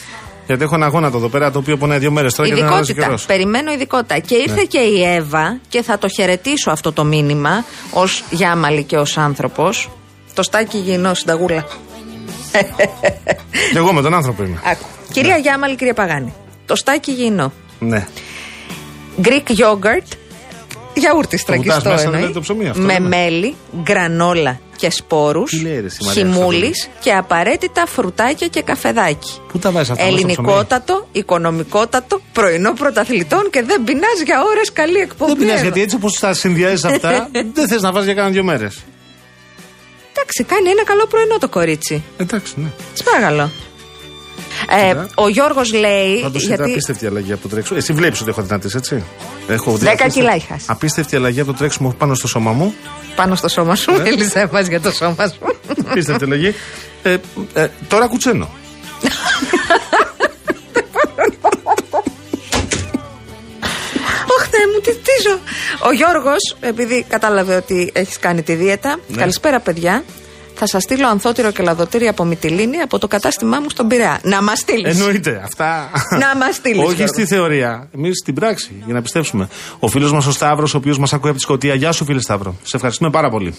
S1: Γιατί έχω ένα αγώνα εδώ πέρα το οποίο πονάει δύο μέρες τώρα
S2: ειδικότητα. και Περιμένω ειδικότητα. Και ήρθε ναι. και η Εύα και θα το χαιρετήσω αυτό το μήνυμα ως γιάμαλη και ως άνθρωπος. Το στάκι γινό συνταγούλα.
S1: Και <laughs> εγώ με τον άνθρωπο είμαι.
S2: Άκου. Κυρία ναι. Γιάμαλη, κυρία Παγάνη. Το στάκι γινό.
S1: Ναι.
S2: Greek yogurt. Γιαούρτι στραγγιστό
S1: εννοεί. Το ψωμί αυτό,
S2: με ναι. μέλι, γκρανόλα και σπόρους, χυμούλης και απαραίτητα φρουτάκια και καφεδάκι.
S1: Πού τα βάζεις αυτά
S2: Ελληνικότατο, οικονομικότατο, πρωινό πρωταθλητών και δεν πεινάς για ώρες καλή εκπομπή.
S1: Δεν πεινάς γιατί έτσι όπως τα συνδυάζεις αυτά, <laughs> δεν θες να βάζει για κάνα δύο μέρες.
S2: Εντάξει, κάνει ένα καλό πρωινό το κορίτσι.
S1: Εντάξει, ναι.
S2: Τις παρακαλώ. Ε, ο Γιώργος λέει.
S1: Πάντως γιατί... είναι απίστευτη αλλαγή από το τρέξιμο. Εσύ βλέπεις ότι έχω δυνατή, έτσι; Έχω
S2: 10 κιλά είχα.
S1: Απίστευτη αλλαγή από το τρέξιμο πάνω στο σώμα μου.
S2: Πάνω στο σώμα σου, μίλησε μα για το σώμα σου.
S1: Απίστευτη αλλαγή. Ε, ε, τώρα κουτσένω. <laughs>
S2: τι, τι ζω. Ο Γιώργος, επειδή κατάλαβε ότι έχεις κάνει τη δίαιτα. Ναι. Καλησπέρα, παιδιά. Θα σας στείλω ανθότυρο και λαδοτήρι από Μυτιλίνη από το κατάστημά μου στον Πειραιά. Να μας στείλεις.
S1: Εννοείται. Αυτά.
S2: Να μας στείλεις.
S1: Όχι στη θεωρία. Εμείς στην πράξη, για να πιστέψουμε. Ο φίλος μας ο Σταύρος, ο οποίος μας ακούει από τη Σκωτία. Γεια σου, φίλε Σταύρο. Σε ευχαριστούμε πάρα πολύ.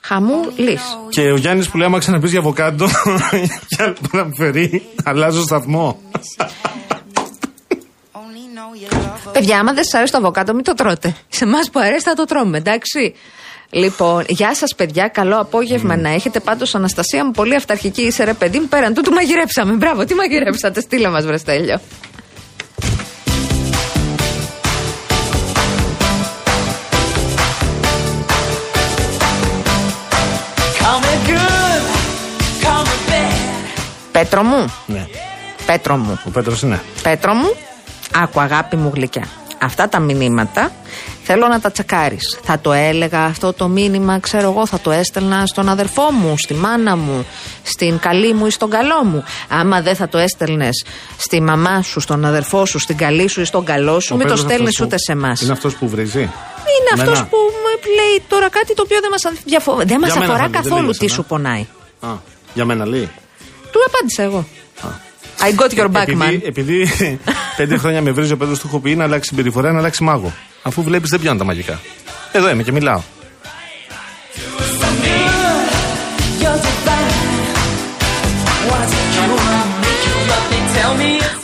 S2: Χαμού λύς.
S1: Και ο Γιάννης που λέει: Άμα ξαναπείς για βοκάντο, <laughs> για να φερεί, αλλάζω σταθμό.
S2: Παιδιά, άμα δεν σα αρέσει το αβοκάτο, μην το τρώτε. Σε εμάς που αρέσει θα το τρώμε, εντάξει. Λοιπόν, γεια σας, παιδιά. Καλό απόγευμα να έχετε. Πάντως, Αναστασία μου, πολύ αυταρχική είσαι, ρε παιδί μου. Πέραν τούτου μαγειρέψαμε. Μπράβο, τι μαγειρέψατε. Στείλε μας, Βρεστέλιο. Πέτρο μου.
S1: Ναι.
S2: Πέτρο μου.
S1: Ο Πέτρος είναι.
S2: Πέτρο μου, άκου αγάπη μου γλυκιά. Αυτά τα μηνύματα θέλω να τα τσεκάρεις. Θα το έλεγα αυτό το μήνυμα, ξέρω εγώ, θα το έστελνα στον αδερφό μου, στη μάνα μου, στην καλή μου ή στον καλό μου. Άμα δεν θα το έστελνες στη μαμά σου, στον αδερφό σου, στην καλή σου ή στον καλό σου, μην το στέλνεις ούτε σε εμάς.
S1: Είναι αυτός που βρίζει;
S2: Είναι αυτός που λέει τώρα κάτι το οποίο δεν μας διαφο... δεν μας αφορά καθόλου τι σου πονάει.
S1: Α, για μένα λέει.
S2: Του απάντησα εγώ. I got your back,
S1: επειδή,
S2: man.
S1: Επειδή <laughs> πέντε χρόνια με βρίζει ο Πέτρος του έχω πει να αλλάξει συμπεριφορά, να αλλάξει μάγο. Αφού βλέπεις δεν πιάνουν τα μαγικά. Εδώ είμαι και μιλάω.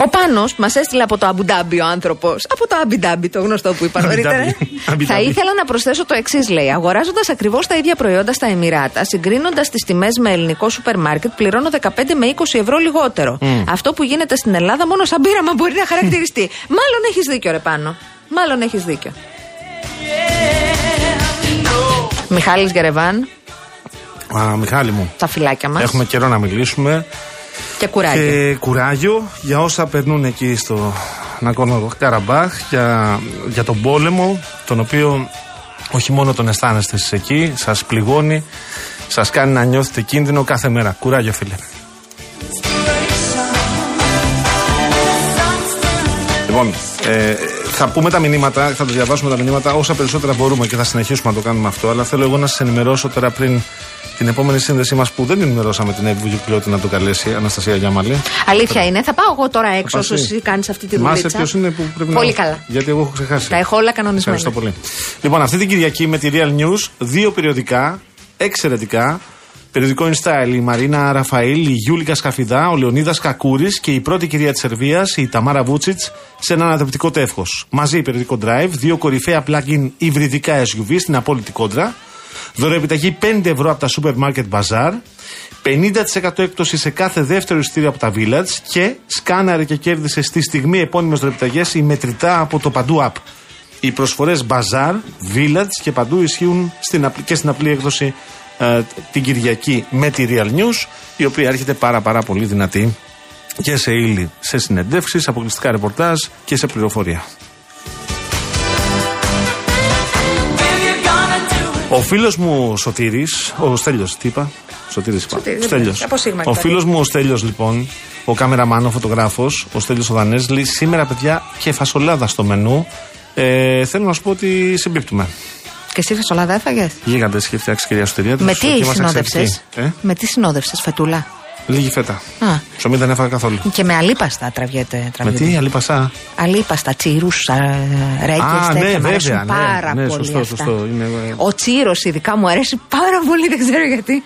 S2: Ο Πάνος μας έστειλε από το Αμπουντάμπι ο άνθρωπος. Από το Αμπιντάμπι, το γνωστό που είπα νωρίτερα. Θα ήθελα να προσθέσω το εξής, λέει. Αγοράζοντας ακριβώς τα ίδια προϊόντα στα Εμμυράτα, συγκρίνοντας τις τιμές με ελληνικό σούπερ μάρκετ, πληρώνω 15 με 20 ευρώ λιγότερο. Αυτό που γίνεται στην Ελλάδα μόνο σαν πείραμα μπορεί να χαρακτηριστεί. Μάλλον έχεις δίκιο, ρε Πάνο. Μάλλον έχεις δίκιο. Μιχάλης Γερεβάν.
S1: Α, Μιχάλη μου.
S2: Τα φυλάκια μας.
S1: Έχουμε καιρό να μιλήσουμε.
S2: Και κουράγιο.
S1: Και κουράγιο για όσα περνούν εκεί στο Νακόρνο Καραμπάχ, για, για τον πόλεμο, τον οποίο όχι μόνο τον αισθάνεστες εσείς εκεί, σας πληγώνει, σας κάνει να νιώθετε κίνδυνο κάθε μέρα. Κουράγιο φίλε. Λοιπόν, ε, θα πούμε τα μηνύματα, θα τα διαβάσουμε τα μηνύματα όσα περισσότερα μπορούμε και θα συνεχίσουμε να το κάνουμε αυτό. Αλλά θέλω εγώ να σας ενημερώσω τώρα πριν την επόμενη σύνδεσή μας που δεν ενημερώσαμε την Εύη Βουγιουκλώτη να το καλέσει, Αναστασία Γιάμαλη.
S2: Αλήθεια είναι. Θα πάω εγώ τώρα έξω όσο εσύ κάνεις αυτή τη δουλειά.
S1: Μάσε ποιος είναι που πρέπει
S2: πολύ
S1: να.
S2: καλά.
S1: Γιατί εγώ έχω ξεχάσει.
S2: Τα έχω όλα κανονισμένα.
S1: Ευχαριστώ πολύ. Λοιπόν, αυτή την Κυριακή με τη Real News, δύο περιοδικά εξαιρετικά. Περιοδικό In Style, η Μαρίνα Ραφαήλ, η Γιούλικα Σκαφιδά, ο Λεωνίδας Κακούρης και η πρώτη κυρία της Σερβίας, η Ταμάρα Βούτσιτς, σε ένα ανατρεπτικό τεύχος. Μαζί περιοδικό Drive, δύο κορυφαία plug-in υβριδικά SUV στην απόλυτη κόντρα. Δωρεοπιταγή 5 ευρώ από τα Supermarket Bazaar. 50% έκπτωση σε κάθε δεύτερο εισιτήριο από τα Village και σκάναρε και κέρδισε στη στιγμή επώνυμες δωρεοπιταγέ η μετρητά από το παντού app. Οι προσφορές Bazaar, Village και παντού ισχύουν στην, και στην απλή έκδοση ε, την Κυριακή με τη Real News, η οποία έρχεται πάρα πάρα πολύ δυνατή και σε ύλη, σε συνεντεύξεις, αποκλειστικά ρεπορτάζ και σε πληροφορία. Ο φίλος μου Σωτήρης, ο Στέλιος, τι είπα; Σωτήρης είπα. Στέλιος. Ο φίλος μου ο Στέλιος, λοιπόν, ο καμεραμάν, ο φωτογράφος, ο Στέλιος Οδανέ, λέει σήμερα, παιδιά, και φασολάδα στο μενού. Ε, θέλω να σου πω ότι συμπίπτουμε.
S2: Και εσύ φασολάδα έφαγες;
S1: Γίγαντες είχε φτιάξει κυρία Σωτηρία.
S2: Με τι συνόδευσες; Ε; Με τι συνόδευσες, φετούλα;
S1: Λίγη φέτα. Α. Ψωμί δεν έφαγα καθόλου.
S2: Και με αλίπαστα τραβιέται.
S1: τραβιέται. Με τι αλίπαστα;
S2: Αλίπαστα, τσίρου, ρέκες, τέτοια.
S1: Ναι, βέβαια, ναι,
S2: πάρα
S1: ναι,
S2: πολύ.
S1: Σωστό,
S2: αυτά.
S1: σωστό. Είναι...
S2: Ο τσίρος ειδικά μου αρέσει πάρα πολύ, δεν ξέρω γιατί.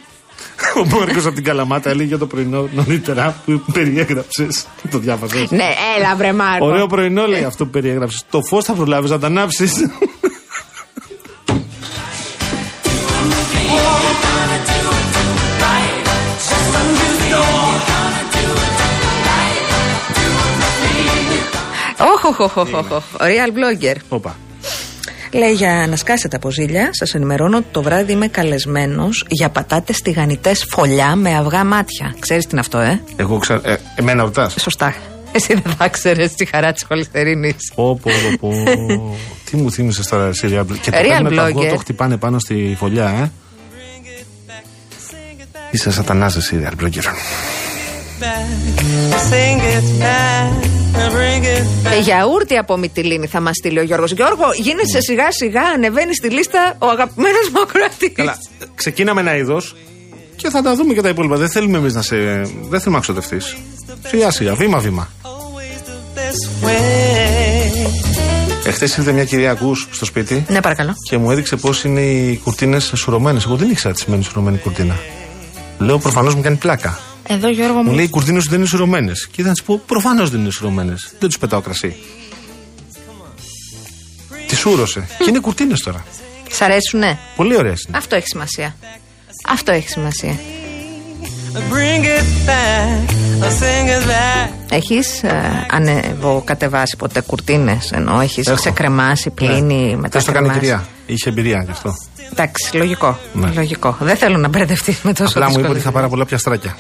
S1: Ο Μπόρικο από την Καλαμάτα έλεγε για το πρωινό νωρίτερα που περιέγραψες. Το διάβασε.
S2: Ναι, έλα, βρε Μάρκο.
S1: Ωραίο πρωινό λέει αυτό που περιέγραψες. Το φως θα προλάβεις να τα
S2: ανάψεις. Real blogger.
S1: Όπα.
S2: Λέει για να σκάσετε από ζήλια, σας ενημερώνω ότι το βράδυ είμαι καλεσμένος για πατάτες τηγανιτές φωλιά με αυγά μάτια. Ξέρεις τι είναι αυτό, ε;
S1: Εγώ ξέρω. Ε, εμένα ρωτάς.
S2: Σωστά. Εσύ δεν θα ξέρεις τη χαρά της χολυστερίνης.
S1: Πω, πω, πω. <laughs> τι μου θύμισες τώρα, εσύ, Real Blogger. Και το
S2: Real
S1: παίρνουν
S2: blogger.
S1: το χτυπάνε πάνω στη φωλιά, ε; Είσαι σατανάς εσύ, Real Blogger.
S2: Ε, γιαούρτι από Μυτιλίνη θα μας στείλει ο Γιώργος. Γιώργο, γίνεσαι σιγά σιγά, ανεβαίνει στη λίστα ο αγαπημένος μου ακροατής.
S1: Καλά, ξεκίναμε ένα είδος και θα τα δούμε και τα υπόλοιπα. Δεν θέλουμε εμείς να σε. Δεν θέλουμε να ξοδευτείς. Σιγά σιγά, βήμα βήμα. Εχθές ήρθε μια κυρία Ακού στο σπίτι
S2: Ναι, παρακαλώ.
S1: και μου έδειξε πώς είναι οι κουρτίνες σουρωμένες. Εγώ δεν ήξερα τις σημαίνει σουρωμένη κουρτίνα. Λέω προφανώς μου κάνει πλάκα.
S2: Εδώ, Γιώργο
S1: Μου
S2: μου.
S1: λέει οι κουρτίνε σου δεν είναι σουρωμένε. Και θα της πω προφανώς δεν είναι σουρωμένε. Δεν τους πετάω κρασί. Τις σούρωσε. Και είναι κουρτίνες τώρα.
S2: Σ' αρέσουν, ναι.
S1: Πολύ ωραίες.
S2: Αυτό έχει σημασία. Αυτό έχει σημασία. Έχεις ε, ανεβοκατεβάσει ποτέ κουρτίνες, ενώ έχεις ξεκρεμάσει, πλύνει ναι. μετά.
S1: Δεν το κάνει κυρία. Είχε εμπειρία γι' αυτό.
S2: Εντάξει, λογικό. Ναι. λογικό. Δεν θέλω να μπερδευτείς με τόσο
S1: Απλά μου είπε ότι θα πάρα πολλά πιαστράκια.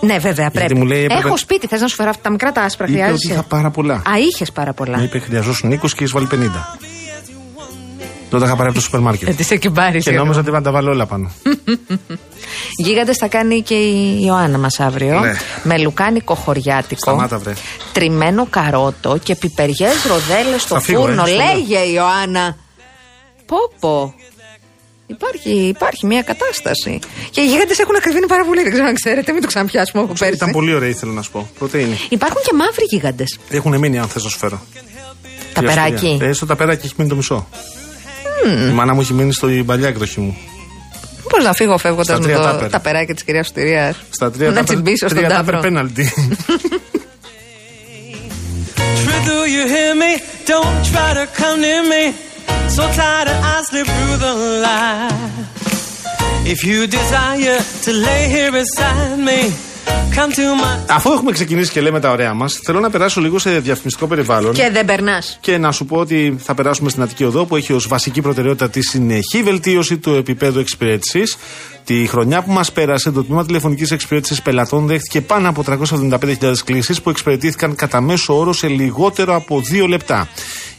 S2: Ναι, βέβαια πρέπει. Μου λέει, Έχω σπίτι, θες να σου φέρω αυτά τα μικρά τα άσπρα.
S1: Είπε ότι είχα πάρα πολλά.
S2: Α, είχες πάρα πολλά.
S1: Μου είπε χρειαζόσουν 20 και έχεις βάλει 50. Τότε είχα πάρει από το σούπερ μάρκετ.
S2: Ε, τι και πάρει.
S1: Και νόμιζα ότι θα τα βάλω όλα πάνω. <laughs>
S2: Γίγαντες θα κάνει και η Ιωάννα μας αύριο. Ναι. Με λουκάνικο χωριάτικο.
S1: Σταμάτα, βρε.
S2: Τριμμένο καρότο και πιπεριές ροδέλες στο φούρνο. Ε, Λέγε η Ιωάννα. Πόπο. Υπάρχει, υπάρχει μια κατάσταση. Και οι γίγαντε έχουν ακριβήνει πάρα πολύ. Δεν ξέρω αν ξέρετε, μην το ξαναπιάσουμε από πέρσι.
S1: Ήταν πολύ ωραία, ήθελα να σου πω. Πρωτεΐνη.
S2: Υπάρχουν και μαύροι γίγαντε.
S1: Έχουν μείνει, αν θες να σου φέρω.
S2: Τα περάκι.
S1: Ε, στο ταπεράκι έχει μείνει το μισό. Mm. Η μάνα μου έχει μείνει στο παλιά εκδοχή μου.
S2: Πώς να φύγω φεύγοντας με το ταπεράκι της κυρίας Σωτηρίας.
S1: Στα τρία Να τσιμπήσω στον τάπρο. πέναλτι. Do you hear me? Don't try to come near me. So tired I slip through the line. If you desire to lay here beside me. Αφού έχουμε ξεκινήσει και λέμε τα ωραία μας, θέλω να περάσω λίγο σε διαφημιστικό περιβάλλον.
S2: Και δεν περνάς.
S1: Και να σου πω ότι θα περάσουμε στην Αττική Οδό που έχει ως βασική προτεραιότητα τη συνεχή βελτίωση του επίπεδου εξυπηρέτησης. Τη χρονιά που μας πέρασε, το τμήμα τηλεφωνικής εξυπηρέτησης πελατών δέχτηκε πάνω από 375.000 κλήσεις που εξυπηρετήθηκαν κατά μέσο όρο σε λιγότερο από 2 λεπτά.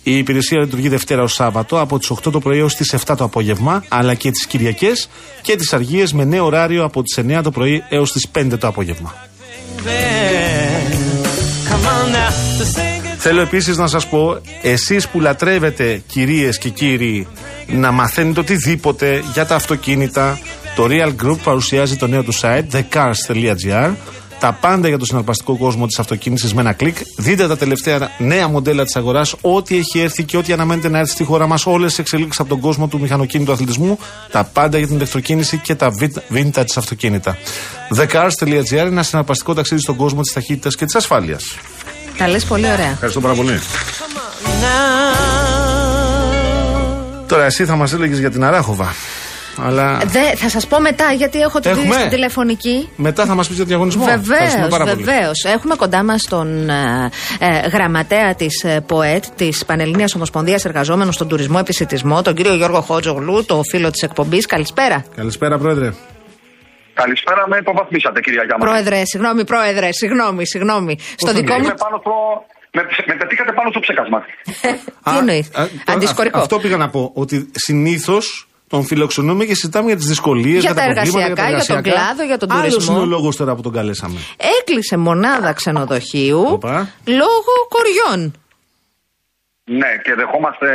S1: Η υπηρεσία λειτουργεί Δευτέρα ως Σάββατο από τις 8 το πρωί έως τις 7 το απόγευμα, αλλά και τις Κυριακές και τις Αργίες με νέο ωράριο από τις 9 το πρωί έως τις 5 το απόγευμα. Θέλω επίσης να σας πω, εσείς που λατρεύετε κυρίες και κύριοι να μαθαίνετε οτιδήποτε για τα αυτοκίνητα, το Real Group παρουσιάζει το νέο του site thecars.gr τα πάντα για το συναρπαστικό κόσμο της αυτοκίνησης με ένα κλικ. Δείτε τα τελευταία νέα μοντέλα της αγοράς, ό,τι έχει έρθει και ό,τι αναμένεται να έρθει στη χώρα μας, όλες τι εξελίξεις από τον κόσμο του μηχανοκίνητου αθλητισμού, τα πάντα για την ηλεκτροκίνηση και τα vintage αυτοκίνητα. TheCars.gr είναι ένα συναρπαστικό ταξίδι στον κόσμο της ταχύτητας και της ασφάλειας.
S2: Τα λες πολύ ωραία.
S1: Ευχαριστώ πάρα πολύ. Τώρα εσύ θα μας έλεγες για την Αράχοβα. Αλλά...
S2: Δε, θα σας πω μετά, γιατί έχω την στην τηλεφωνική.
S1: Μετά θα μας πεις για διαγωνισμό.
S2: Βεβαίως, βεβαίως. Έχουμε κοντά μας τον ε, ε, γραμματέα της ε, ΠΟΕΤ, της Πανελληνίας Ομοσπονδίας Εργαζόμενων στον Τουρισμό Επισητισμό, τον κύριο Γιώργο Χότζογλου, το φίλο της εκπομπής. Καλησπέρα.
S1: Καλησπέρα, Πρόεδρε.
S5: Καλησπέρα, με υποβαθμίσατε, κυρία Γιάννα.
S2: Πρόεδρε, συγγνώμη, πρόεδρε, συγγνώμη, συγγνώμη.
S5: Στο δικό μου. Πάνω στο... Με, με πετύχατε πάνω στο ψέκασμα. <laughs>
S2: Τι εννοείς; Αντισκορικό.
S1: Αυτό πήγα να πω. Ότι συνήθως τον φιλοξενούμε και συζητάμε για τις δυσκολίες,
S2: για, τα εργασιακά, για, τον κλάδο, για τον τουρισμό.
S1: Άλλο είναι ο λόγος τώρα που τον καλέσαμε.
S2: Έκλεισε μονάδα ξενοδοχείου λόγω κοριών.
S5: Ναι, και δεχόμαστε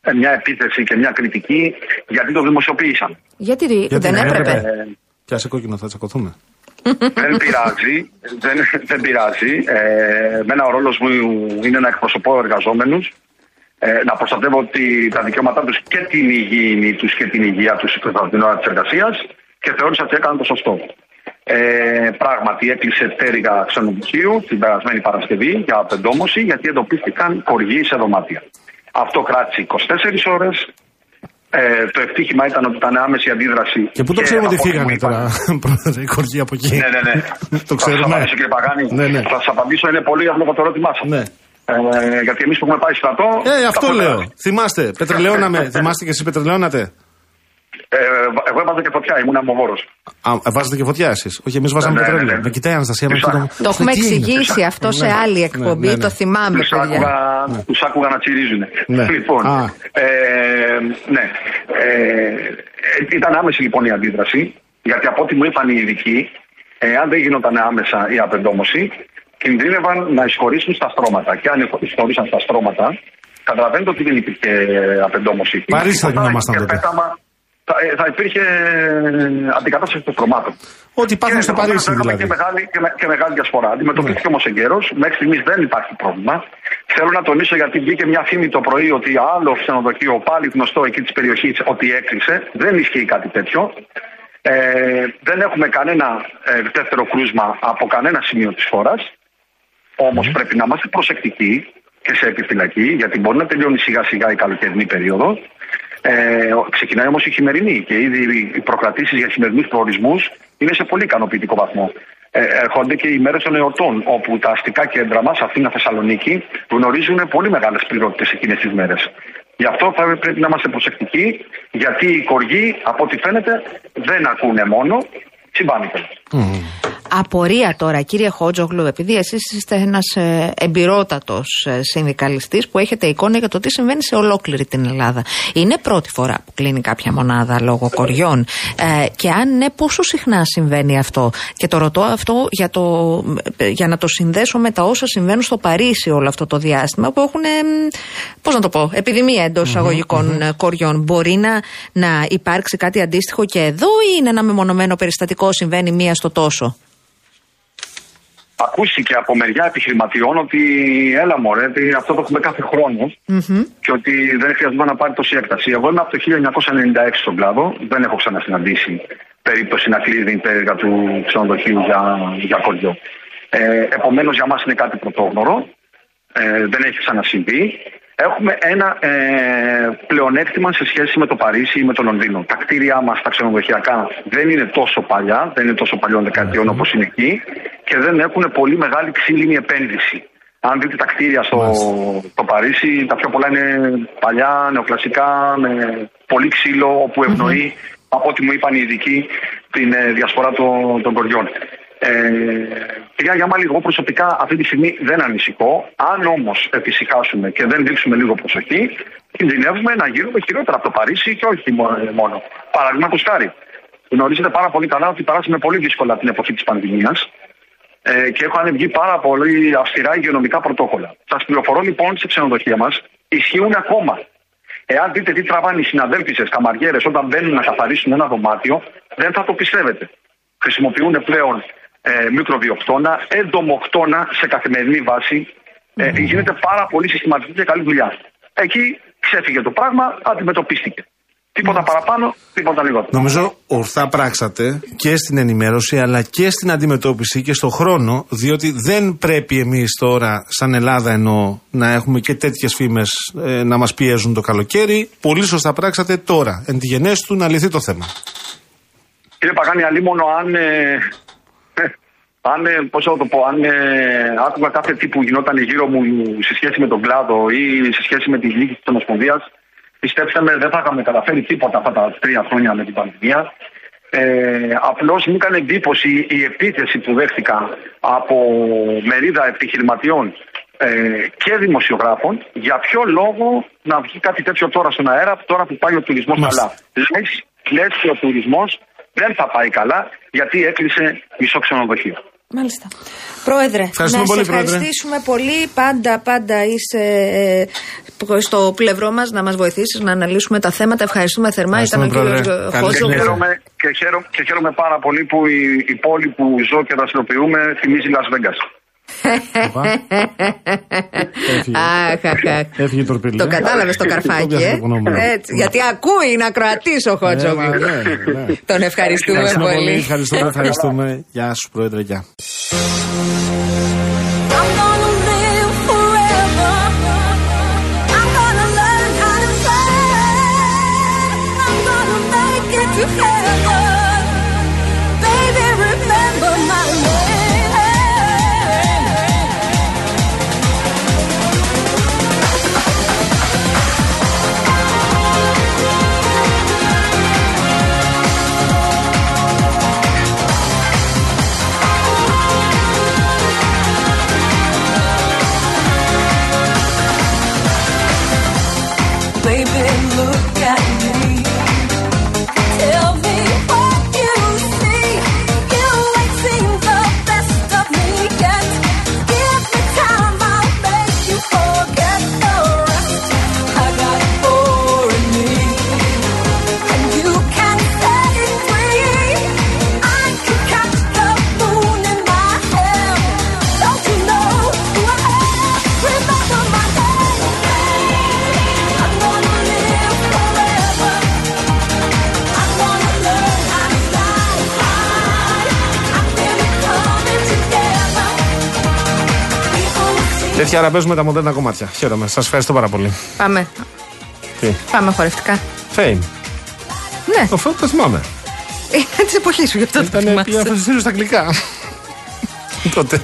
S5: ε, μια επίθεση και μια κριτική γιατί το δημοσιοποίησαν.
S2: Γιατί, γιατί δεν έπρεπε. Ε,
S1: Πιάσε κόκκινο, θα τσακωθούμε.
S5: δεν πειράζει, δεν, δεν πειράζει. Ε, μένα ο ρόλος μου είναι να εκπροσωπώ εργαζόμενους ε, να προστατεύω τα δικαιώματά τους και την υγιεινή τους και την υγεία τους την ώρα της εργασίας και θεώρησα ότι έκανα το σωστό. Ε, πράγματι έκλεισε τέριγα ξενοδοχείου την περασμένη Παρασκευή για απεντόμωση γιατί εντοπίστηκαν κοργοί σε δωμάτια. Αυτό κράτησε 24 ώρες. Ε, το ευτύχημα ήταν ότι ήταν άμεση αντίδραση.
S1: Και πού το ξέρουμε ότι φύγανε τώρα, πρόεδρε, <laughs> οι κοργοί από εκεί;
S5: Ναι, ναι, ναι.
S1: το ξέρουμε. Θα
S5: σας κύριε Παγάνη. Ναι, ναι. Θα σας απαντήσω, είναι πολύ απλό το ερώτημά σας. Ναι. Ε, γιατί εμείς που έχουμε πάει στρατό.
S1: Ε, αυτό λέω. Θυμάστε, πετρελαιώναμε. <laughs> Θυμάστε και εσεί πετρελαιώνατε;
S5: Ε, εγώ έβαζα και φωτιά, ήμουν αμοβόρο.
S1: Βάζετε και φωτιά εσείς. Όχι, εμείς βάζαμε ναι, ναι πετρέλαιο. Ναι, ναι. Με κοιτάει η Αναστασία.
S2: Το έχουμε εξηγήσει αυτό σε άλλη εκπομπή, το θυμάμαι.
S5: Του άκουγα να τσιρίζουν. Λοιπόν, ε, ναι. Ε, ήταν άμεση λοιπόν η αντίδραση, γιατί από ό,τι μου είπαν οι ειδικοί, αν δεν γινόταν άμεσα η απεντόμωση, κινδύνευαν να εισχωρήσουν στα στρώματα. Και αν εισχωρήσαν στα στρώματα, καταλαβαίνετε ότι δεν υπήρχε απεντόμωση.
S1: Παρίστα θα γινόμασταν τότε.
S5: Θα, ε, θα υπήρχε ε, αντικατάσταση των στρωμάτων.
S1: Ό,τι υπάρχουν στο Παρίσι δηλαδή.
S5: Και μεγάλη, και, και μεγάλη διασπορά. Αντιμετωπίστηκε ναι. όμως εγκαίρως. Μέχρι στιγμής δεν υπάρχει πρόβλημα. Θέλω να τονίσω γιατί βγήκε μια φήμη το πρωί ότι άλλο ξενοδοχείο, πάλι γνωστό εκεί της περιοχής, ότι έκλεισε. Δεν ισχύει κάτι τέτοιο. Ε, δεν έχουμε κανένα ε, δεύτερο κρούσμα από κανένα σημείο της χώρας. Όμως πρέπει να είμαστε προσεκτικοί και σε επιφυλακή, γιατί μπορεί να τελειώνει σιγά σιγά η καλοκαιρινή περίοδο. Ε, ξεκινάει όμως η χειμερινή και ήδη οι προκρατήσεις για χειμερινούς προορισμούς είναι σε πολύ ικανοποιητικό βαθμό. Ε, έρχονται και οι μέρες των εορτών, όπου τα αστικά κέντρα μας, Αθήνα, Θεσσαλονίκη, γνωρίζουν πολύ μεγάλες πληρότητες εκείνες τις μέρες. Γι' αυτό θα πρέπει να είμαστε προσεκτικοί, γιατί οι κοργοί, από ό,τι φαίνεται, δεν ακούνε μόνο, συμπάνικο.
S2: Απορία τώρα, κύριε Χότζογλου, επειδή εσείς είστε ένας ε, εμπειρότατος ε, συνδικαλιστής που έχετε εικόνα για το τι συμβαίνει σε ολόκληρη την Ελλάδα. Είναι πρώτη φορά που κλείνει κάποια μονάδα λόγω κοριών. Ε, και αν ναι, πόσο συχνά συμβαίνει αυτό; Και το ρωτώ αυτό για, το, ε, για να το συνδέσω με τα όσα συμβαίνουν στο Παρίσι όλο αυτό το διάστημα που έχουν, πώς να το πω, επιδημία εντός εισαγωγικών κοριών. Μπορεί να, να υπάρξει κάτι αντίστοιχο και εδώ ή είναι ένα μεμονωμένο περιστατικό συμβαίνει μία στο τόσο;
S5: Ακούστηκε από μεριά επιχειρηματιών ότι έλα μωρέ, αυτό το έχουμε κάθε και ότι δεν χρειαζόταν να πάρει τόση έκταση. Εγώ είμαι από το 1996 στον κλάδο, δεν έχω ξανασυναντήσει περίπτωση να κλείδει η πέργα του ξενοδοχείου για, για κοριό. Ε, Επομένως για μας είναι κάτι πρωτόγνωρο, ε, δεν έχει ξανασυμβεί έχουμε ένα ε, πλεονέκτημα σε σχέση με το Παρίσι ή με το Λονδίνο. Τα κτίρια μας, τα ξενοδοχειακά, δεν είναι τόσο παλιά, δεν είναι τόσο παλιών δεκαετιών όπως είναι εκεί και δεν έχουν πολύ μεγάλη ξύλινη επένδυση. Αν δείτε τα κτίρια στο το Παρίσι, τα πιο πολλά είναι παλιά, νεοκλασικά, με πολύ ξύλο, όπου ευνοεί, από ό,τι μου είπαν οι ειδικοί, την ε, διασπορά των, των κοριών. Ε, κυρία Γιαμάλη, εγώ προσωπικά αυτή τη στιγμή δεν ανησυχώ. Αν όμως επησυχάσουμε και δεν δείξουμε λίγο προσοχή, κινδυνεύουμε να γίνουμε χειρότερα από το Παρίσι και όχι μόνο. Παραδείγματο χάρη, γνωρίζετε πάρα πολύ καλά ότι περάσαμε πολύ δύσκολα την εποχή της πανδημίας ε, και έχουν βγει πάρα πολύ αυστηρά υγειονομικά πρωτόκολλα. Σας πληροφορώ λοιπόν σε ξενοδοχεία μας ισχύουν ακόμα. Εάν δείτε τι τραβάνε οι συναδέλφισε καμαριέρες όταν μπαίνουν να καθαρίσουν ένα δωμάτιο, δεν θα το πιστεύετε. Χρησιμοποιούν πλέον ε, μικροβιοκτώνα, εντομοκτώνα σε καθημερινή βάση. Ε, γίνεται πάρα πολύ συστηματική και καλή δουλειά. Εκεί ξέφυγε το πράγμα, αντιμετωπίστηκε. Τίποτα παραπάνω, τίποτα λιγότερο.
S1: Νομίζω ορθά πράξατε και στην ενημέρωση αλλά και στην αντιμετώπιση και στον χρόνο, διότι δεν πρέπει εμείς τώρα, σαν Ελλάδα εννοώ, να έχουμε και τέτοιες φήμες ε, να μας πιέζουν το καλοκαίρι. Πολύ σωστά πράξατε τώρα, εν τη γενέση του, να λυθεί το θέμα.
S5: Κύριε Παγάνη, αλλήμον αν ε, <laughs> αν, ε, πώς θα το πω, αν ε, άκουγα κάθε τι που γινόταν γύρω μου σε σχέση με τον κλάδο ή σε σχέση με τη λύση της Ομοσπονδίας, πιστέψτε με, δεν θα είχαμε καταφέρει τίποτα αυτά τα τρία χρόνια με την πανδημία. Ε, Απλώς μου έκανε εντύπωση η επίθεση που δέχτηκα από μερίδα επιχειρηματιών ε, και δημοσιογράφων. Για ποιο λόγο να βγει κάτι τέτοιο τώρα στον αέρα, τώρα που πάει ο τουρισμός καλά. Λες και ο τουρισμός δεν θα πάει καλά γιατί έκλεισε μισό ξενοδοχείο.
S2: Μάλιστα. Πρόεδρε,
S1: Ευχαριστούμε
S2: να
S1: πολύ,
S2: σε ευχαριστήσουμε πολύ. Πάντα, πάντα είσαι ε, στο πλευρό μας να μας βοηθήσεις να αναλύσουμε τα θέματα. Ευχαριστούμε θερμά.
S1: Ήταν ο
S2: κύριος
S5: Χόζο. Και χαίρομαι, και, χαίρομαι, και χαίρομαι πάρα πολύ που η, η πόλη που ζω και δραστηριοποιούμε θυμίζει Las Vegas.
S1: Έφυγε το
S2: Το κατάλαβες το καρφάκι, ε; Γιατί ακούει να κροατήσει ο Χότσοβι. Τον ευχαριστούμε πολύ.
S1: Ευχαριστούμε, ευχαριστούμε. Γεια σου, Πρόεδρε, γεια. Τέτοια ώρα παίζουμε τα μοντέρνα κομμάτια. Χαίρομαι. Σας ευχαριστώ πάρα πολύ.
S2: Πάμε.
S1: Τι;
S2: Πάμε χορευτικά.
S1: Fame.
S2: Ναι.
S1: Το Fame το θυμάμαι.
S2: Είναι της εποχής σου, γι' αυτό το
S1: Ήταν πήγα στα αγγλικά. Τότε.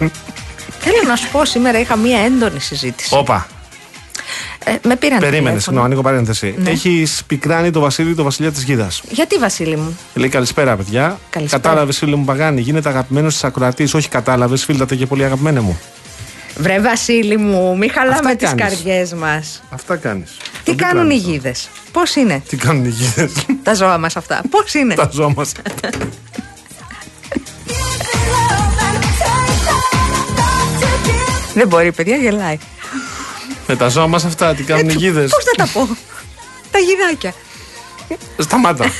S2: Θέλω να σου πω, σήμερα είχα μία έντονη συζήτηση.
S1: Όπα.
S2: Ε, με πήραν
S1: Περίμενες, συγγνώμη, ανοίγω παρένθεση. Ναι. Έχεις πικράνει το Βασίλη, το Βασιλιά της Γίδας.
S2: Γιατί, Βασίλη μου;
S1: Λέει καλησπέρα, παιδιά. Κατάλαβες, φίλε μου Παγάνη, γίνεται αγαπημένος της ακροατής. Όχι, κατάλαβες, φίλτατε και πολύ αγαπημένο μου.
S2: Βρε Βασίλη μου, μην χαλάμε τις καρδιές μας.
S1: Αυτά κάνεις.
S2: Τι κάνουν οι γίδες, Πώς είναι;
S1: Τι κάνουν οι γίδες;
S2: Τα ζώα μας αυτά. Πώς είναι;
S1: Τα ζώα μας.
S2: Δεν μπορεί, παιδιά, γελάει.
S1: Με τα ζώα μας αυτά, τι κάνουν οι γίδες;
S2: Πώς θα τα πω; τα γιδάκια.
S1: Σταμάτα. <laughs>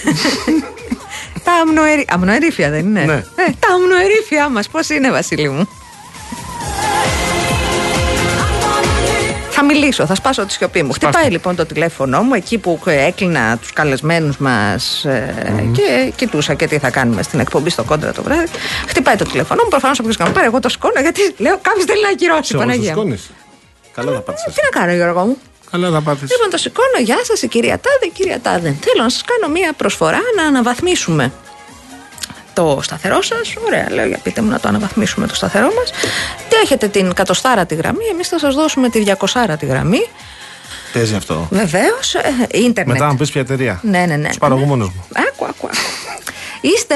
S2: τα αμνοερή... αμνοερήφια δεν είναι;
S1: Ναι.
S2: Ε, τα αμνοερήφια μας, πώς είναι, Βασίλη μου; Θα μιλήσω, θα σπάσω τη σιωπή μου. Χτυπάει λοιπόν το τηλέφωνο μου εκεί που έκλεινα τους καλεσμένους μας ε, και κοιτούσα και τι θα κάνουμε στην εκπομπή στο κόντρα το βράδυ. Χτυπάει το τηλέφωνο μου. Προφανώς όποιος κάνει πάρει, εγώ το σηκώνω γιατί λέω κάποιος θέλει να ακυρώσει. Παναγία.
S1: Καλά θα πάτησε.
S2: Τι να κάνω, Γιώργο μου;
S1: Καλά θα πάτησε.
S2: Λοιπόν, το σηκώνω. Γεια σας, η κυρία Τάδε, η κυρία Τάδε. Θέλω να σας κάνω μία προσφορά να αναβαθμίσουμε το σταθερό σας. Ωραία, λέω για πείτε μου να το αναβαθμίσουμε το σταθερό μας. Τι έχετε την κατοστάρα τη γραμμή, εμείς θα σας δώσουμε τη διακοσάρα τη γραμμή.
S1: Παίζει αυτό.
S2: Βεβαίως. Ε, ίντερνετ.
S1: Μετά να πεις ποια εταιρεία.
S2: Ναι, ναι, ναι.
S1: Τους παραγωγού μου.
S2: Άκου, άκου. Είστε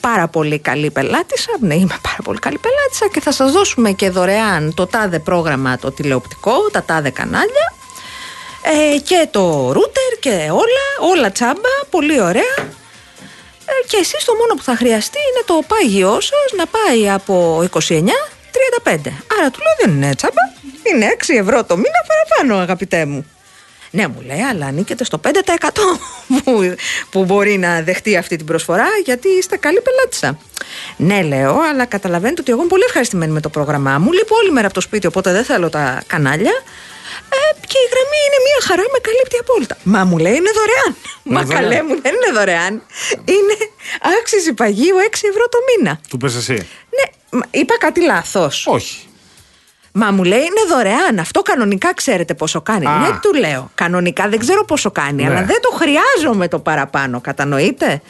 S2: πάρα πολύ καλή πελάτησα. Ναι, είμαι πάρα πολύ καλή πελάτησα και θα σας δώσουμε και δωρεάν το τάδε πρόγραμμα το τηλεοπτικό, τα τάδε κανάλια ε, και το ρούτερ και όλα, όλα τσάμπα, πολύ ωραία. Ε, και εσείς το μόνο που θα χρειαστεί είναι το πάγιό σας να πάει από 29 35. Άρα του λέω δεν είναι τσάμπα, είναι 6 ευρώ το μήνα παραπάνω αγαπητέ μου. Ναι, μου λέει, αλλά ανήκετε στο 5% <laughs> που, που μπορεί να δεχτεί αυτή την προσφορά, γιατί είστε καλή πελάτησα. Ναι, λέω, αλλά καταλαβαίνετε ότι εγώ είμαι πολύ ευχαριστημένη με το πρόγραμμά μου. Λείπω όλη μέρα από το σπίτι, οπότε δεν θέλω τα κανάλια. Ε, και η γραμμή είναι μια χαρά, με καλύπτει απόλυτα. Μα μου λέει είναι δωρεάν. Μα καλέ μου, δεν είναι δωρεάν. Είναι άξιζη παγίου 6 ευρώ το μήνα.
S1: Του πες εσύ.
S2: Ναι, είπα κάτι λάθος.
S1: Όχι.
S2: Μα μου λέει είναι δωρεάν. Αυτό κανονικά ξέρετε πόσο κάνει. Α. Ναι, του λέω. Κανονικά δεν ξέρω πόσο κάνει, ναι. αλλά δεν το χρειάζομαι το παραπάνω. Κατανοείτε;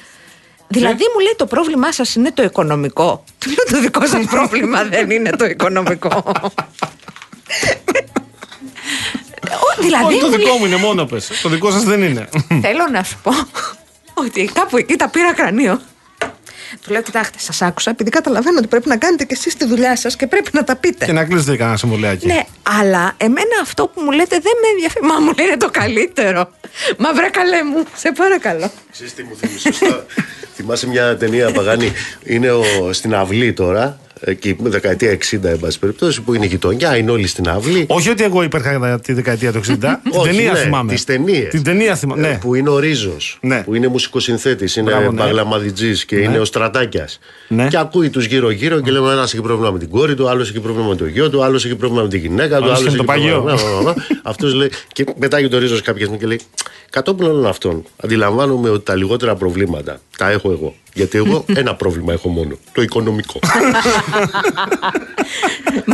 S2: Δηλαδή μου λέει το πρόβλημά σας είναι το οικονομικό. Του λέω το δικό σας <laughs> πρόβλημα δεν είναι το οικονομικό. <laughs>
S1: δηλαδή, το δικό μου είναι μόνο πες. Το δικό σας δεν είναι.
S2: Θέλω να σου πω ότι κάπου εκεί τα πήρα κρανίο. Του λέω: Κοιτάξτε, σας άκουσα, επειδή καταλαβαίνω ότι πρέπει να κάνετε και εσείς τη δουλειά σας και πρέπει να τα πείτε.
S1: Και να κλείσετε κανένα συμβολιάκι.
S2: Ναι, αλλά εμένα αυτό που μου λέτε δεν με ενδιαφέρει. Μα μου λένε το καλύτερο. Μα βρε καλέ μου, σε παρακαλώ.
S6: Ξέρετε τι μου θυμίζει, Θυμάσαι μια ταινία Παγάνη, είναι ο, στην αυλή τώρα εκεί δεκαετία 60 εν πάση περιπτώσει που είναι η γειτονιά, είναι όλοι στην αυλή.
S1: Όχι ότι εγώ υπήρχα τη δεκαετία του 60. <laughs> την ταινία ναι, θυμάμαι.
S6: Τις ταινίες.
S1: Την ταινία θυμάμαι. Ναι.
S6: Που είναι ο Ρίζος. Ναι. Που είναι μουσικοσυνθέτης, είναι ναι. μπαγλαμαδιτζή και ναι. είναι ο Στρατάκιας. Ναι. Και ακούει τους γύρω-γύρω και λέμε ένας έχει πρόβλημα με την κόρη του, άλλος έχει πρόβλημα με το γιο του, άλλος έχει πρόβλημα με τη γυναίκα του, άλλος έχει πρόβλημα. Αυτός λέει. Και πετάγει το Ρίζος κάποια στιγμή και λέει Κατόπιν όλων αυτών, αντιλαμβάνομαι ότι τα λιγότερα προβλήματα τα έχω εγώ. Γιατί εγώ <laughs> ένα πρόβλημα έχω μόνο. Το οικονομικό.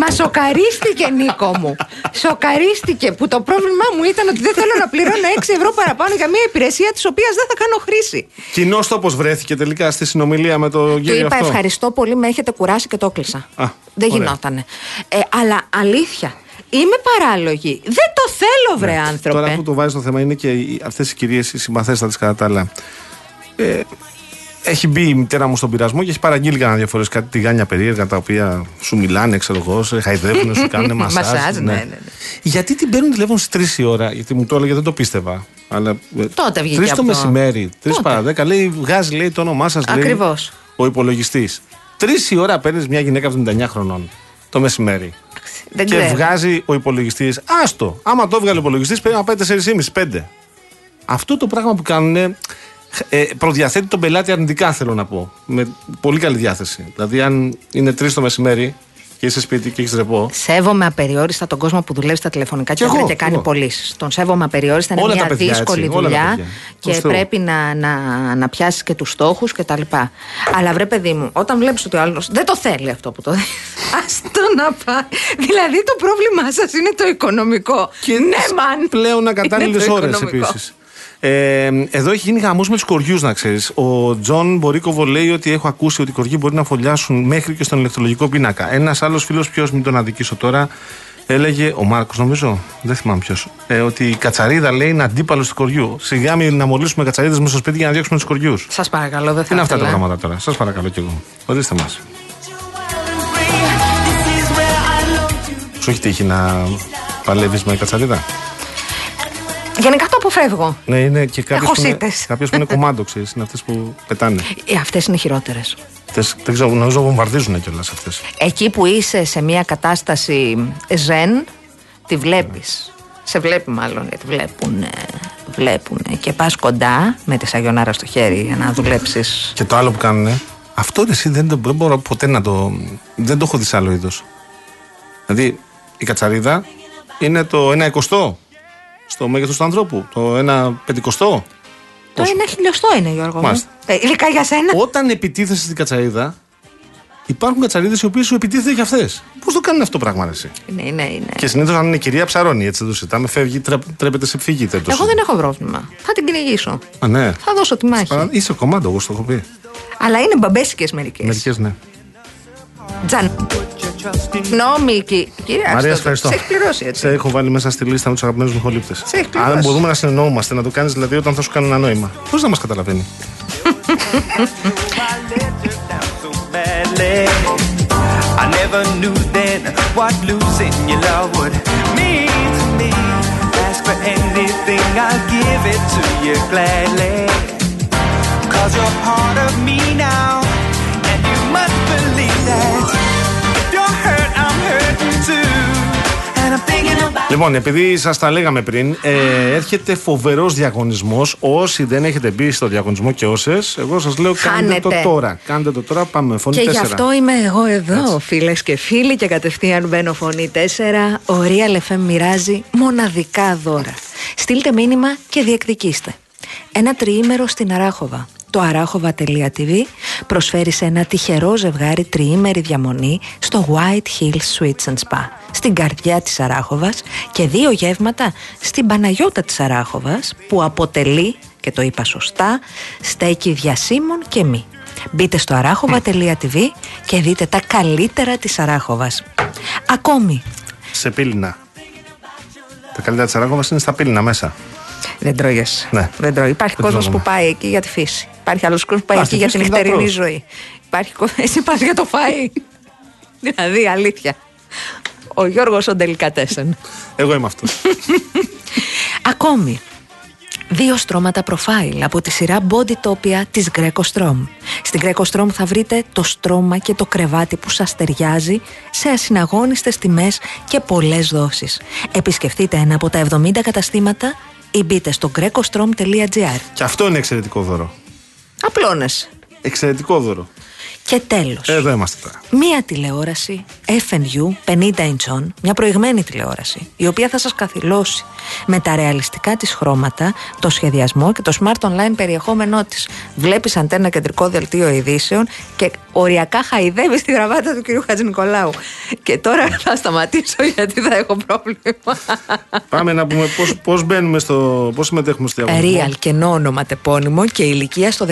S2: Μα σοκαρίστηκε, Νίκο μου. Σοκαρίστηκε που το πρόβλημά μου ήταν ότι δεν θέλω να πληρώνω 6 ευρώ παραπάνω για μια υπηρεσία της οποίας δεν θα κάνω χρήση.
S1: Κοινό τόπος βρέθηκε τελικά στη συνομιλία με το κύριο.
S2: Του
S1: είπα
S2: αυτό. ευχαριστώ πολύ, με έχετε κουράσει και το έκλεισα. δεν γινότανε. Ε, αλλά αλήθεια, Είμαι παράλογη. Δεν το θέλω, βρε ναι. άνθρωπε.
S1: Τώρα που το βάζεις το θέμα είναι και αυτές οι κυρίες, οι συμπαθέστατες κατά τα άλλα. Ε, έχει μπει η μητέρα μου στον πειρασμό και έχει παραγγείλει κανένα δύο φορές κάτι τηγάνια περίεργα τα οποία σου μιλάνε, ξέρω εγώ, σε χαϊδεύουν, σου κάνουν <laughs> μασάζ.
S2: ναι. ναι, ναι,
S1: Γιατί την παίρνουν τηλέφωνο στις 3 η ώρα, γιατί μου το έλεγε, δεν το πίστευα. Αλλά
S2: ε, Τότε βγήκε.
S1: 3 το μεσημέρι, 3 παρα 10, λέει, βγάζει λέει, το όνομά σας.
S2: Ακριβώς.
S1: Ο υπολογιστής. 3 η ώρα παίρνεις μια γυναίκα 79 χρονών το μεσημέρι.
S2: Δεν
S1: και ξέρω. βγάζει ο υπολογιστής. Άστο. Άμα το έβγαλε ο υπολογιστής, πρέπει να πάει 4,5-5. Αυτό το πράγμα που κάνουν ε, προδιαθέτει τον πελάτη αρνητικά, θέλω να πω. Με πολύ καλή διάθεση. Δηλαδή, αν είναι 3 το μεσημέρι και είσαι σπίτι και έχεις ρεπό.
S2: Σέβομαι απεριόριστα τον κόσμο που δουλεύει στα τηλεφωνικά και, και, και κάνει πωλήσεις. Τον σέβομαι απεριόριστα. Είναι μια δύσκολη έτσι, δουλειά και πρέπει να, να, να πιάσει και τους στόχους κτλ. Αλλά βρε, παιδί μου, όταν βλέπεις ότι ο άλλος δεν το θέλει αυτό που το δεις. <laughs> Άσ' το να πάει. Δηλαδή το πρόβλημά σας είναι το οικονομικό.
S1: Και ναι, man. Πλέον ακατάλληλες ώρες επίσης. Ε, εδώ έχει γίνει χαμός με τους κοριούς, να ξέρεις. Ο Τζον Μπορίκοβο λέει ότι έχω ακούσει ότι οι κοριοί μπορεί να φωλιάσουν μέχρι και στον ηλεκτρολογικό πίνακα. Ένας άλλος φίλος, ποιος μην τον αδικήσω τώρα, έλεγε, ο Μάρκος νομίζω, δεν θυμάμαι ποιος, ε, ότι η κατσαρίδα λέει είναι αντίπαλος του κοριού. Σιγά μην αμολήσουμε κατσαρίδες μέσα στο σπίτι για να διώξουμε τους κοριούς.
S2: Σας παρακαλώ, δεν θα
S1: Είναι αυτά τα πράγματα τώρα; Σας παρακαλώ κι εγώ. Ορίστε μας. Σου έχει τύχει να παλεύεις με κατσαρίδα;
S2: Γενικά το αποφεύγω.
S1: Ναι, είναι και κάποιες που, είναι, που είναι κομμάτι, ξέρεις. Είναι αυτές που πετάνε.
S2: Ε, αυτές είναι χειρότερες.
S1: Δεν ξέρω, νομίζω βομβαρδίζουν κιόλας αυτές.
S2: Εκεί που είσαι σε μια κατάσταση ζεν, τη βλέπεις. Σε βλέπει μάλλον, γιατί βλέπουν, βλέπουν και πας κοντά με τη σαγιονάρα στο χέρι για να δουλέψεις.
S1: Και το άλλο που κάνουν, αυτό εσύ δεν, δεν μπορώ ποτέ να το. Δεν το έχω δει σε άλλο είδος. Δηλαδή η κατσαρίδα είναι το 1 εικοστό στο μέγεθος του ανθρώπου. Το 1 πεντηκοστό.
S2: Το 1 χιλιοστό είναι, Γιώργο. Μάλιστα. Ε, ειδικά για σένα.
S1: Όταν επιτίθεσαι στην κατσαρίδα, υπάρχουν κατσαρίδες οι οποίες σου επιτίθεται και αυτές. Πώς το κάνουν αυτό το πράγμα, εσύ;
S2: Ναι, ναι, ναι.
S1: Και συνήθως αν είναι κυρία ψαρώνει, έτσι δεν το συζητάμε, φεύγει, τρέπεται σε φυγή.
S2: Εγώ δεν έχω πρόβλημα. Θα την κυνηγήσω.
S1: Α, ναι.
S2: Θα δώσω τη μάχη.
S1: Είσαι κομμάτι, εγώ στο έχω πει.
S2: Αλλά είναι μπαμπέσικες μερικές.
S1: Μερικές, ναι.
S2: Τζαν. Νόμι, κυρία
S1: Μαρία, ευχαριστώ.
S2: Σε έχει πληρώσει έτσι.
S1: Σε έχω βάλει μέσα στη λίστα με τους αγαπημένους μου χολύπτε. Αν μπορούμε να συνεννοούμαστε, να το κάνεις δηλαδή όταν θα σου κάνει ένα νόημα. Πώς να μας καταλαβαίνει; <laughs> I never knew then what losing your love would mean to me. Ask for anything, I'll give it to you gladly. Cause you're part of me now, Λοιπόν, επειδή σας τα λέγαμε πριν, ε, έρχεται φοβερός διαγωνισμός. Όσοι δεν έχετε μπει στο διαγωνισμό και όσες, εγώ σας λέω κάντε το τώρα. Κάντε το τώρα, πάμε. Φωνή
S2: και
S1: 4.
S2: γι' αυτό είμαι εγώ εδώ, φίλες και φίλοι, και κατευθείαν μπαίνω φωνή 4. Ο Real FM μοιράζει μοναδικά δώρα. Στείλτε μήνυμα και διεκδικήστε. Ένα τριήμερο στην Αράχοβα το αράχοβα.tv προσφέρει σε ένα τυχερό ζευγάρι τριήμερη διαμονή στο White Hills Suites and Spa, στην καρδιά της Αράχοβας και δύο γεύματα στην Παναγιώτα της Αράχοβας που αποτελεί, και το είπα σωστά, στέκει διασύμων και μη. Μπείτε στο αράχοβα.tv και δείτε τα καλύτερα της Αράχοβας. Ακόμη.
S1: Σε πύληνα. Τα καλύτερα της Αράχοβας είναι στα πύληνα μέσα.
S2: Δεν τρώγεσαι. Ναι. Δεν τρώει. Υπάρχει κόσμος που πάει εκεί για τη φύση. Υπάρχει άλλος κόσμος που πάει εκεί για την νυχτερινή ζωή. Υπάρχει κόσμο. <laughs> Εσύ πας για το φάι. <laughs> δηλαδή, αλήθεια. Ο Γιώργος ο Ντελικατέσεν.
S1: Εγώ είμαι αυτός. <laughs>
S2: Ακόμη. Δύο στρώματα προφάιλ από τη σειρά Bodytopia της Greco Strom. Στην Greco Strom θα βρείτε το στρώμα και το κρεβάτι που σας ταιριάζει σε ασυναγώνιστες τιμές και πολλές δόσεις. Επισκεφτείτε ένα από τα 70 καταστήματα ή μπείτε στο grecostrom.gr.
S1: Και αυτό είναι εξαιρετικό δώρο.
S2: Απλώνες.
S1: Εξαιρετικό δώρο.
S2: Και τέλος.
S1: Εδώ είμαστε τώρα.
S2: Μία τηλεόραση FNU 50 inch μια προηγμένη τηλεόραση, η οποία θα σας καθυλώσει με τα ρεαλιστικά της χρώματα, το σχεδιασμό και το smart online περιεχόμενό της. Βλέπεις αντένα κεντρικό δελτίο ειδήσεων και οριακά χαϊδεύεις τη γραβάτα του κ. Χατζη Νικολάου. Και τώρα θα σταματήσω γιατί θα έχω πρόβλημα.
S1: Πάμε να πούμε πώς, πώς μπαίνουμε στο. πώς συμμετέχουμε στο διαγωνισμό.
S2: Real και νόνομα τεπώνυμο και ηλικία στο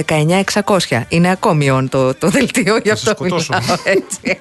S2: 19600. Είναι ακόμη on το, το δελτίο, γι' αυτό μιλάω έτσι.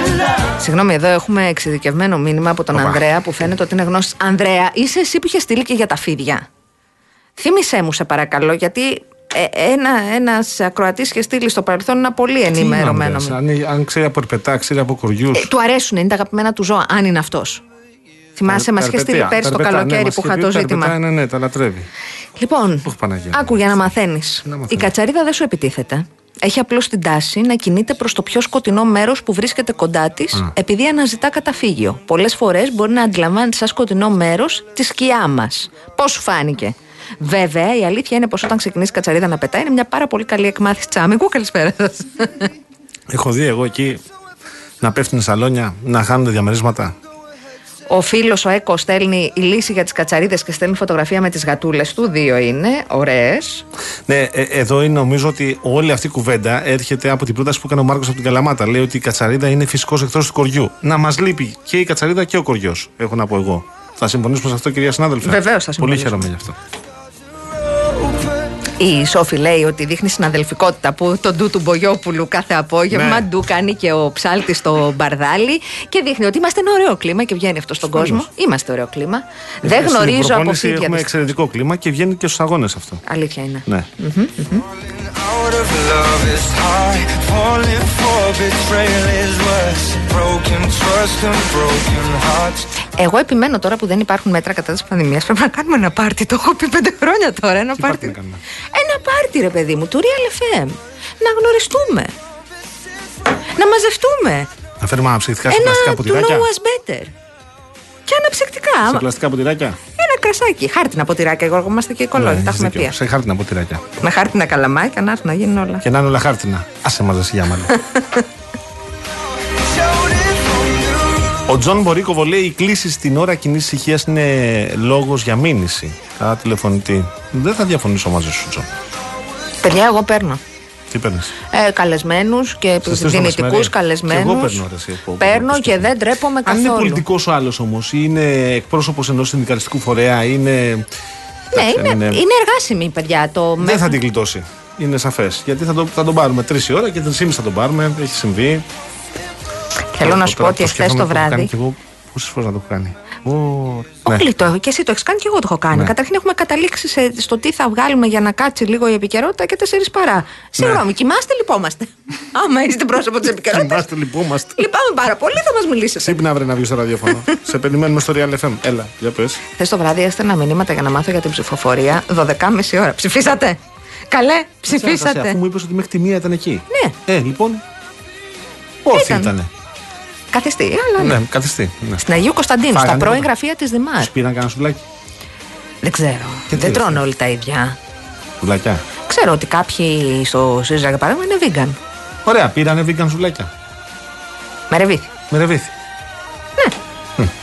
S2: Συγγνώμη, εδώ έχουμε εξειδικευμένο μήνυμα από τον Ανδρέα που φαίνεται ότι είναι γνώστης. Ανδρέα, είσαι εσύ που είχες στείλει και για τα φίδια. Θύμησέ μου, σε παρακαλώ, γιατί ε, ένα ένας ακροατής είχε στείλει στο παρελθόν ένα πολύ ενημερωμένο.
S1: Αν, αν ξέρει από ερπετά, ξέρει από κοριού. Ε,
S2: του αρέσουν, είναι τα αγαπημένα του ζώα, αν είναι αυτός. Θυμάσαι, μας είχες στείλει πέρσι το καλοκαίρι ναι, που είχα το ζήτημα.
S1: Ναι, ναι, τα λατρεύει.
S2: Λοιπόν, άκου για να μαθαίνεις. Η κατσαρίδα δεν σου επιτίθεται. Έχει απλώς την τάση να κινείται προς το πιο σκοτεινό μέρος που βρίσκεται κοντά της, επειδή αναζητά καταφύγιο. Πολλές φορές μπορεί να αντιλαμβάνεται σαν σκοτεινό μέρος τη σκιά μας. Πώς σου φάνηκε; Βέβαια, η αλήθεια είναι πως όταν ξεκινήσει η κατσαρίδα να πετάει, είναι μια πάρα πολύ καλή εκμάθηση τσάμικου. Καλησπέρα σας.
S1: Έχω δει εγώ εκεί να πέφτουν σαλόνια, να χάνονται διαμερίσματα.
S2: Ο φίλος ο Έκο στέλνει η λύση για τις κατσαρίδες και στέλνει φωτογραφία με τις γατούλες του. Δύο είναι, ωραίες.
S1: Ναι, ε, εδώ είναι, νομίζω ότι όλη αυτή η κουβέντα έρχεται από την πρόταση που έκανε ο Μάρκος από την Καλαμάτα. Λέει ότι η κατσαρίδα είναι φυσικός εχθρό του κοριού. Να μας λείπει και η κατσαρίδα και ο κοριός, έχω να πω εγώ. Θα συμφωνήσουμε σε αυτό, κυρία συνάδελφε;
S2: Βεβαίως θα
S1: συμφωνήσουμε. Πολύ χαίρομαι γι' αυτό.
S2: Η Σόφη λέει ότι δείχνει συναδελφικότητα που τον ντου του Μπογιόπουλου κάθε απόγευμα. Ναι. Ντου κάνει και ο ψάλτης στο μπαρδάλι και δείχνει ότι είμαστε ένα ωραίο κλίμα και βγαίνει αυτός στον κόσμο. Είμαστε ωραίο κλίμα. Ε, Δεν γνωρίζω από
S1: φίδια. Έχουμε εξαιρετικό κλίμα και βγαίνει και στους αγώνες αυτό.
S2: Αλήθεια είναι.
S1: Ναι.
S2: Εγώ επιμένω τώρα που δεν υπάρχουν μέτρα κατά της πανδημίας. Πρέπει να κάνουμε ένα πάρτι. Το έχω πει πέντε χρόνια τώρα. Ένα πάρτι. Ένα πάρτι, ρε παιδί μου, του Real FM. Να γνωριστούμε. Να μαζευτούμε.
S1: Να φέρουμε αναψυκτικά σε πλαστικά ποτηράκια.
S2: Ένα know us better. Και αναψυκτικά.
S1: Σε πλαστικά ποτηράκια.
S2: Ένα κρασάκι. Χάρτινα ποτηράκια. Εγώ είμαστε και κολόνι. Ναι, τα έχουμε πει.
S1: Σε χάρτινα ποτηράκια.
S2: Με χάρτινα καλαμάκια να έρθουν να γίνουν όλα.
S1: Και να είναι όλα χάρτινα. Άσε μαζί για <laughs> Ο Τζον Μπορίκοβο λέει: Οι κλήσεις στην ώρα κοινής ησυχίας είναι λόγος για μήνυση. Κατά τηλεφωνητή. Δεν θα διαφωνήσω μαζί σου, Τζον.
S2: Παιδιά, εγώ παίρνω.
S1: Τι παίρνεις;
S2: Ε, καλεσμένους και δυνητικούς καλεσμένους.
S1: Εγώ παίρνω, ρε,
S2: Παίρνω και δεν ντρέπομαι καθόλου.
S1: Αν είναι πολιτικός ο άλλος όμως, είναι εκπρόσωπος ενός συνδικαλιστικού φορέα, είναι.
S2: Ναι, είναι, είναι... είναι εργάσιμη, παιδιά. Το...
S1: Δεν θα την γλιτώσει. Είναι σαφές. Γιατί θα, το, θα τον πάρουμε τρεις ώρα και τρεις θα τον πάρουμε. Έχει συμβεί.
S2: Θέλω να σου πω ότι εχθές το βράδυ.
S1: Πόσες φορές να το έχω κάνει;
S2: Όλοι ναι. το έχω και εσύ το έχεις κάνει και εγώ το έχω κάνει. Ναι. Καταρχήν έχουμε καταλήξει σε, στο τι θα βγάλουμε για να κάτσει λίγο η επικαιρότητα και τέσσερις παρά. Συγγνώμη, ναι. κοιμάστε, λυπόμαστε. <laughs> Άμα είστε πρόσωπο της επικαιρότητας.
S1: Κοιμάστε, λυπόμαστε.
S2: Λυπάμαι πάρα πολύ, θα μας μιλήσετε.
S1: Σύπνα βρε να βγεις στο ραδιόφωνο. <laughs> σε περιμένουμε στο Real FM. Έλα, για πες.
S2: Χθε το βράδυ έστελνα μηνύματα για να μάθω για την ψηφοφορία 12.30 ώρα. Ψηφίσατε. Καλέ, ψηφίσατε.
S1: Αφού μου είπες ότι μέχρι τη μία ήταν εκεί.
S2: Ναι.
S1: Ε, λοιπόν. Πώ ήταν.
S2: Καθιστή, αλλά.
S1: Ναι, ναι καθιστή. Ναι.
S2: Στην Αγίου Κωνσταντίνου, στα πρώην γραφεία της Δημάρ.
S1: Σου πήραν κανένα σουβλάκι;
S2: Δεν ξέρω. Και δεν τρώνε όλοι τα ίδια.
S1: Σουβλάκια;
S2: Ξέρω ότι κάποιοι στο ΣΥΡΙΖΑ για παράδειγμα είναι vegan.
S1: Ωραία, πήρανε vegan σουβλάκια.
S2: Με ρεβίθι.
S1: Με ρεβίθι.
S2: Ναι.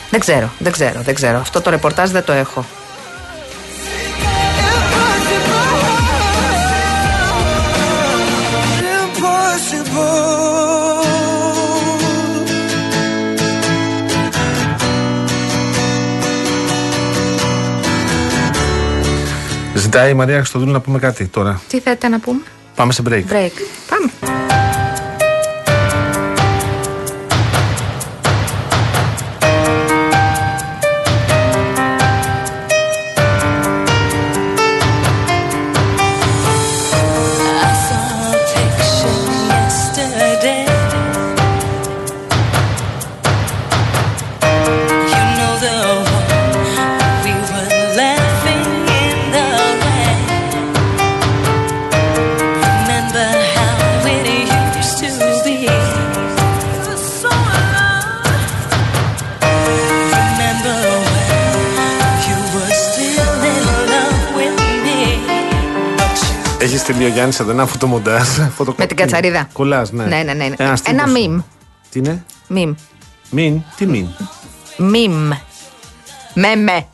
S2: Δεν ξέρω, δεν ξέρω, δεν ξέρω. Αυτό το ρεπορτάζ δεν το έχω.
S1: Ζητάει η Μαρία Χριστοδούλου να πούμε κάτι τώρα.
S2: Τι θέλετε να πούμε;
S1: Πάμε σε break.
S2: Break. Πάμε.
S1: Στείλει ο Γιάννης εδώ ένα φωτομοντάζ.
S2: Με την κατσαρίδα.
S1: Κολλάς, ναι.
S2: Ναι, ναι, ναι. Ένα, ένα μιμ.
S1: Τι είναι;
S2: Μιμ.
S1: Μιν, τι μιν.
S2: Μιμ. Με με.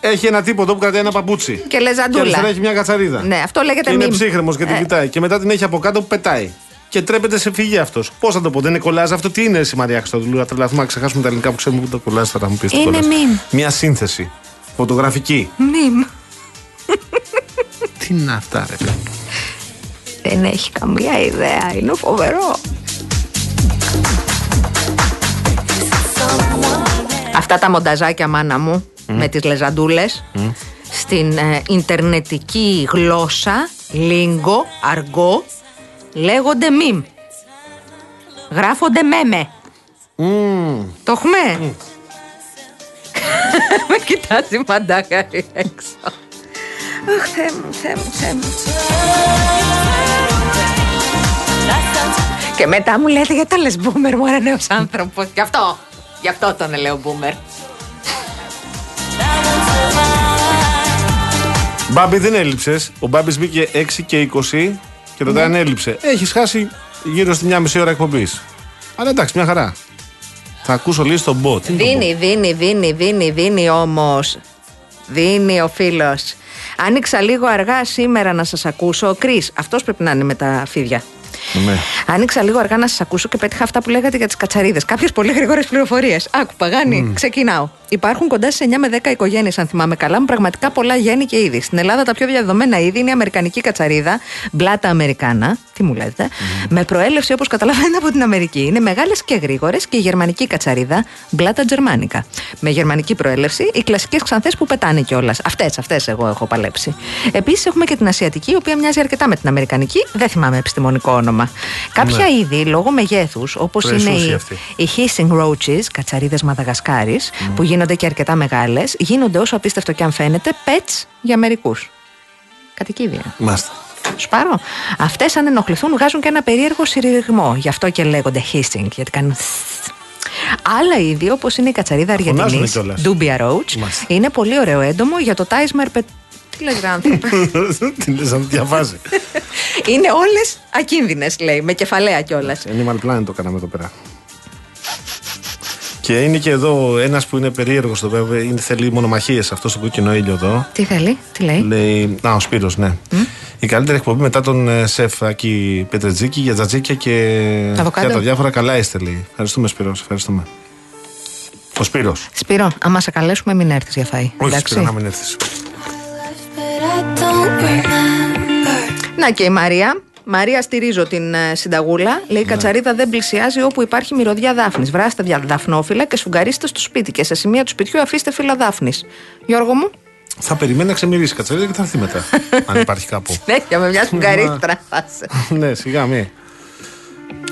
S1: Έχει ένα τύπο εδώ που κρατάει ένα παπούτσι.
S2: Και λεζαντούλα.
S1: Και έχει μια κατσαρίδα.
S2: Ναι, αυτό λέγεται
S1: και Είναι ψύχρεμος και την ε. κοιτάει. Και μετά την έχει από κάτω που πετάει. Και τρέπεται σε φυγή αυτός. Πώς θα το πω, δεν είναι κολλάζ αυτό, τι είναι η Μαρία Χρυστοδουλού. Να τρελαθούμε να ξεχάσουμε τα ελληνικά που ξέρουμε που το κολλάζ θα μου πεις.
S2: Είναι μιμ.
S1: Μια σύνθεση. Φωτογραφική.
S2: Μιμ.
S1: Τι είναι αυτά, ρε
S2: Δεν έχει καμία ιδέα. Είναι φοβερό. Αυτά τα μονταζάκια μάνα μου με τις λεζαντούλες στην ε, ιντερνετική γλώσσα λίγκο, αργό, λέγονται μιμ. Γράφονται μέμε. Mm. Το έχουμε; Mm. <laughs> Με κοιτάζει μαντάκαρη έξω. Αχ, Θεέ μου, Θεέ μου, Θεέ μου. Και μετά μου λέτε γιατί τα λες μπούμερ, μου νέος άνθρωπος. Γι' αυτό, γι' αυτό τον λέω μπούμερ.
S1: Μπάμπη δεν έλειψες. Ο Μπάμπης μπήκε 6 και 20 και τότε ναι. έλειψε. Έχεις χάσει γύρω στη μια μισή ώρα εκπομπής. Αλλά εντάξει, μια χαρά. Θα ακούσω λίγο στον bot.
S2: Δίνει, δίνει, δίνει, δίνει, δίνει όμως. Δίνει ο φίλος. Άνοιξα λίγο αργά σήμερα να σας ακούσω. Ο Κρι, αυτός πρέπει να είναι με τα φίδια. Ναι. Άνοιξα λίγο αργά να σας ακούσω και πέτυχα αυτά που λέγατε για τις κατσαρίδες. Κάποιες πολύ γρήγορες πληροφορίες. Άκου, παγάνι, ξεκινάω. Υπάρχουν κοντά σε 9 με 10 οικογένειες, αν θυμάμαι καλά, με πραγματικά πολλά γέννη και είδη. Στην Ελλάδα τα πιο διαδεδομένα είδη είναι η Αμερικανική κατσαρίδα, μπλάτα Αμερικάνα, τι μου λέτε, με προέλευση όπως καταλαβαίνετε από την Αμερική. Είναι μεγάλες και γρήγορες και η γερμανική κατσαρίδα, μπλάτα Τζερμάνικα. Με γερμανική προέλευση, οι κλασικές ξανθές που πετάνε κιόλας. Αυτές, αυτές εγώ έχω παλέψει. Επίσης έχουμε και την Ασιατική, η οποία μοιάζει αρκετά με την Αμερικανική, δεν θυμάμαι επιστημονικό όνομα. Κάποια ναι. είδη λόγω μεγέθους, όπως είναι οι, οι hissing roaches, κατσαρίδες Μαδαγασκάρης, που γίνονται και αρκετά μεγάλες, γίνονται όσο απίστευτο και αν φαίνεται, pets για μερικούς. Κατοικίδια.
S1: Μάλιστα.
S2: Σπάρω. Αυτές, αν ενοχληθούν, βγάζουν και ένα περίεργο συρριγμό. Γι' αυτό και λέγονται hissing, γιατί κάνουν. Άλλα είδη, όπως είναι η κατσαρίδα Αργεντινής, Dubia Roach, είναι πολύ ωραίο έντομο για το Tysmer τι λέγεται άνθρωπε. <laughs>
S1: Τι λες, να διαβάζει.
S2: Είναι όλες ακίνδυνες, λέει, με κεφαλαία κιόλας.
S1: Animal Planet το κάναμε εδώ πέρα. Και είναι και εδώ ένας που είναι περίεργος το βέβαια. Είναι, θέλει μονομαχίες αυτός στο κόκκινο ήλιο εδώ.
S2: Τι θέλει, τι λέει;
S1: Λέει. Να, ο Σπύρος, ναι. Η καλύτερη εκπομπή μετά τον ε, σεφ Ακή Πετρετζίκη για τζατζίκια και για τα διάφορα καλά είστε, λέει. Ευχαριστούμε, Σπύρος. Ευχαριστούμε. Ο Σπύρος.
S2: Σπύρο, άμα σε καλέσουμε, μην έρθεις για φαΐ.
S1: Όχι, Σπύρο, να μην έρθεις.
S2: Να και η Μαρία. Μαρία, στηρίζω την ε, συνταγούλα. Λέει: ναι. Κατσαρίδα δεν πλησιάζει όπου υπάρχει μυρωδιά δάφνης. Βράστε δαφνόφυλλα και σφουγγαρίστε στο σπίτι. Και σε σημεία του σπιτιού αφήστε φύλλα δάφνης. Γιώργο μου.
S1: Θα περιμένει να ξεμυρίσει η κατσαρίδα και θα έρθει μετά. <laughs> αν υπάρχει κάπου.
S2: Ναι, με μια σφουγγαρίστρα.
S1: ναι, σιγά μη.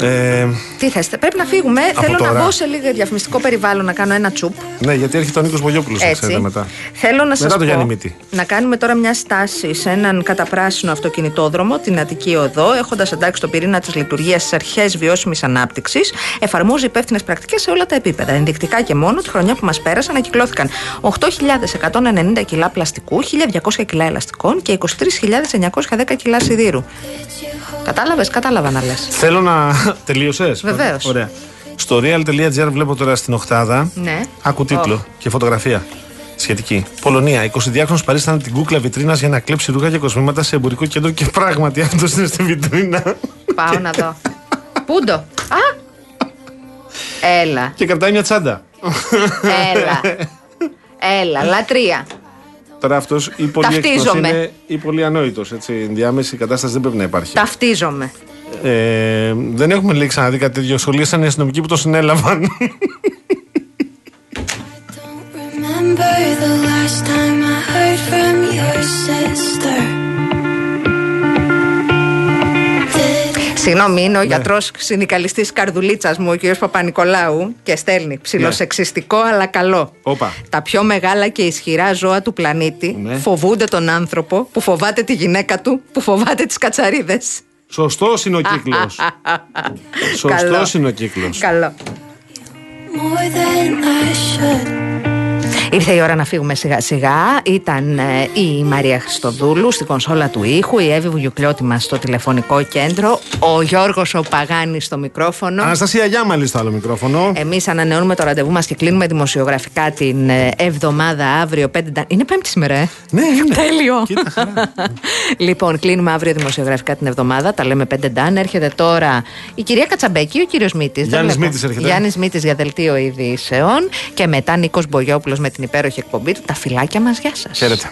S2: Ε, Τι θες, πρέπει να φύγουμε. Θέλω τώρα. να μπω σε λίγο διαφημιστικό περιβάλλον να κάνω ένα τσουπ.
S1: Ναι, γιατί έρχεται ο Νίκος Βογιόπουλος, ξέρετε μετά.
S2: Θέλω να
S1: σας
S2: πω. Να κάνουμε τώρα μια στάση σε έναν καταπράσινο αυτοκινητόδρομο, την Αττική Οδό, έχοντας εντάξει το πυρήνα της λειτουργίας στις αρχές βιώσιμης ανάπτυξης. Εφαρμόζει υπεύθυνες πρακτικές σε όλα τα επίπεδα. Ενδεικτικά και μόνο τη χρονιά που μας πέρασε ανακυκλώθηκαν 8.190 κιλά πλαστικού, 1.200 κιλά ελαστικών και 23.910 κιλά σιδήρου. Κατάλαβες, κατάλαβα να λες.
S1: Θέλω να. <laughs> Τελείωσες;
S2: Βεβαίως.
S1: Ωραία. Στο real.gr βλέπω τώρα στην Οχτάδα.
S2: Ναι.
S1: Άκου τίτλο και φωτογραφία. Σχετική. Πολωνία. 22χρονο παρίστανε την κούκλα βιτρίνας για να κλέψει ρούχα και κοσμήματα σε εμπορικό κέντρο και πράγματι αυτό είναι στη βιτρίνα.
S2: Πάω να δω. Πούντο. Α! Έλα.
S1: Και κρατάει μια τσάντα.
S2: Έλα. Έλα. Λατρεία.
S1: Τώρα αυτός ή πολύ είναι ή πολύ ανόητος. Ενδιάμεση κατάσταση δεν πρέπει να υπάρχει.
S2: Ταυτίζομαι.
S1: Ε, δεν έχουμε λέει ξαναδεί κάτι τέτοιο. Σχολίασαν οι αστυνομικοί που το συνέλαβαν.
S2: Συγγνώμη, είναι ο ναι. γιατρός συνδικαλιστή καρδουλίτσας μου, ο κ. Παπα-Νικολάου, και στέλνει ψιλοσεξιστικό ναι. αλλά καλό.
S1: Όπα.
S2: Τα πιο μεγάλα και ισχυρά ζώα του πλανήτη ναι. φοβούνται τον άνθρωπο που φοβάται τη γυναίκα του, που φοβάται τις κατσαρίδες.
S1: Σωστός είναι ο κύκλος. <laughs> Σωστός είναι ο κύκλος.
S2: Καλό. Ήρθε η ώρα να φύγουμε σιγά σιγά. Ήταν ε, η Μαρία Χριστοδούλου στην κονσόλα του ήχου, η Εύη Βουγιουκλιώτη μας στο τηλεφωνικό κέντρο, ο Γιώργος ο Παγάνης στο μικρόφωνο.
S1: Αναστασία Γιάμαλη στο άλλο μικρόφωνο.
S2: Εμείς ανανεώνουμε το ραντεβού μας και κλείνουμε δημοσιογραφικά την ε, εβδομάδα αύριο 5. Είναι πέμπτης σήμερα, ε;
S1: Ναι, είναι.
S2: Τέλειο. λοιπόν, κλείνουμε αύριο δημοσιογραφικά την εβδομάδα. Τα λέμε 5 ντάν. Έρχεται τώρα η κυρία Κατσαμπέκη, ο κύριος Μήτης.
S1: Γιάννης Μήτης έρχεται.
S2: Γιάννης Μήτης για δελτίο ειδήσεων. Και μετά Νίκος Μπογιόπουλος με την υπέροχη εκπομπή του. Τα φυλάκια μας, γεια σας.
S1: Χαίρετε.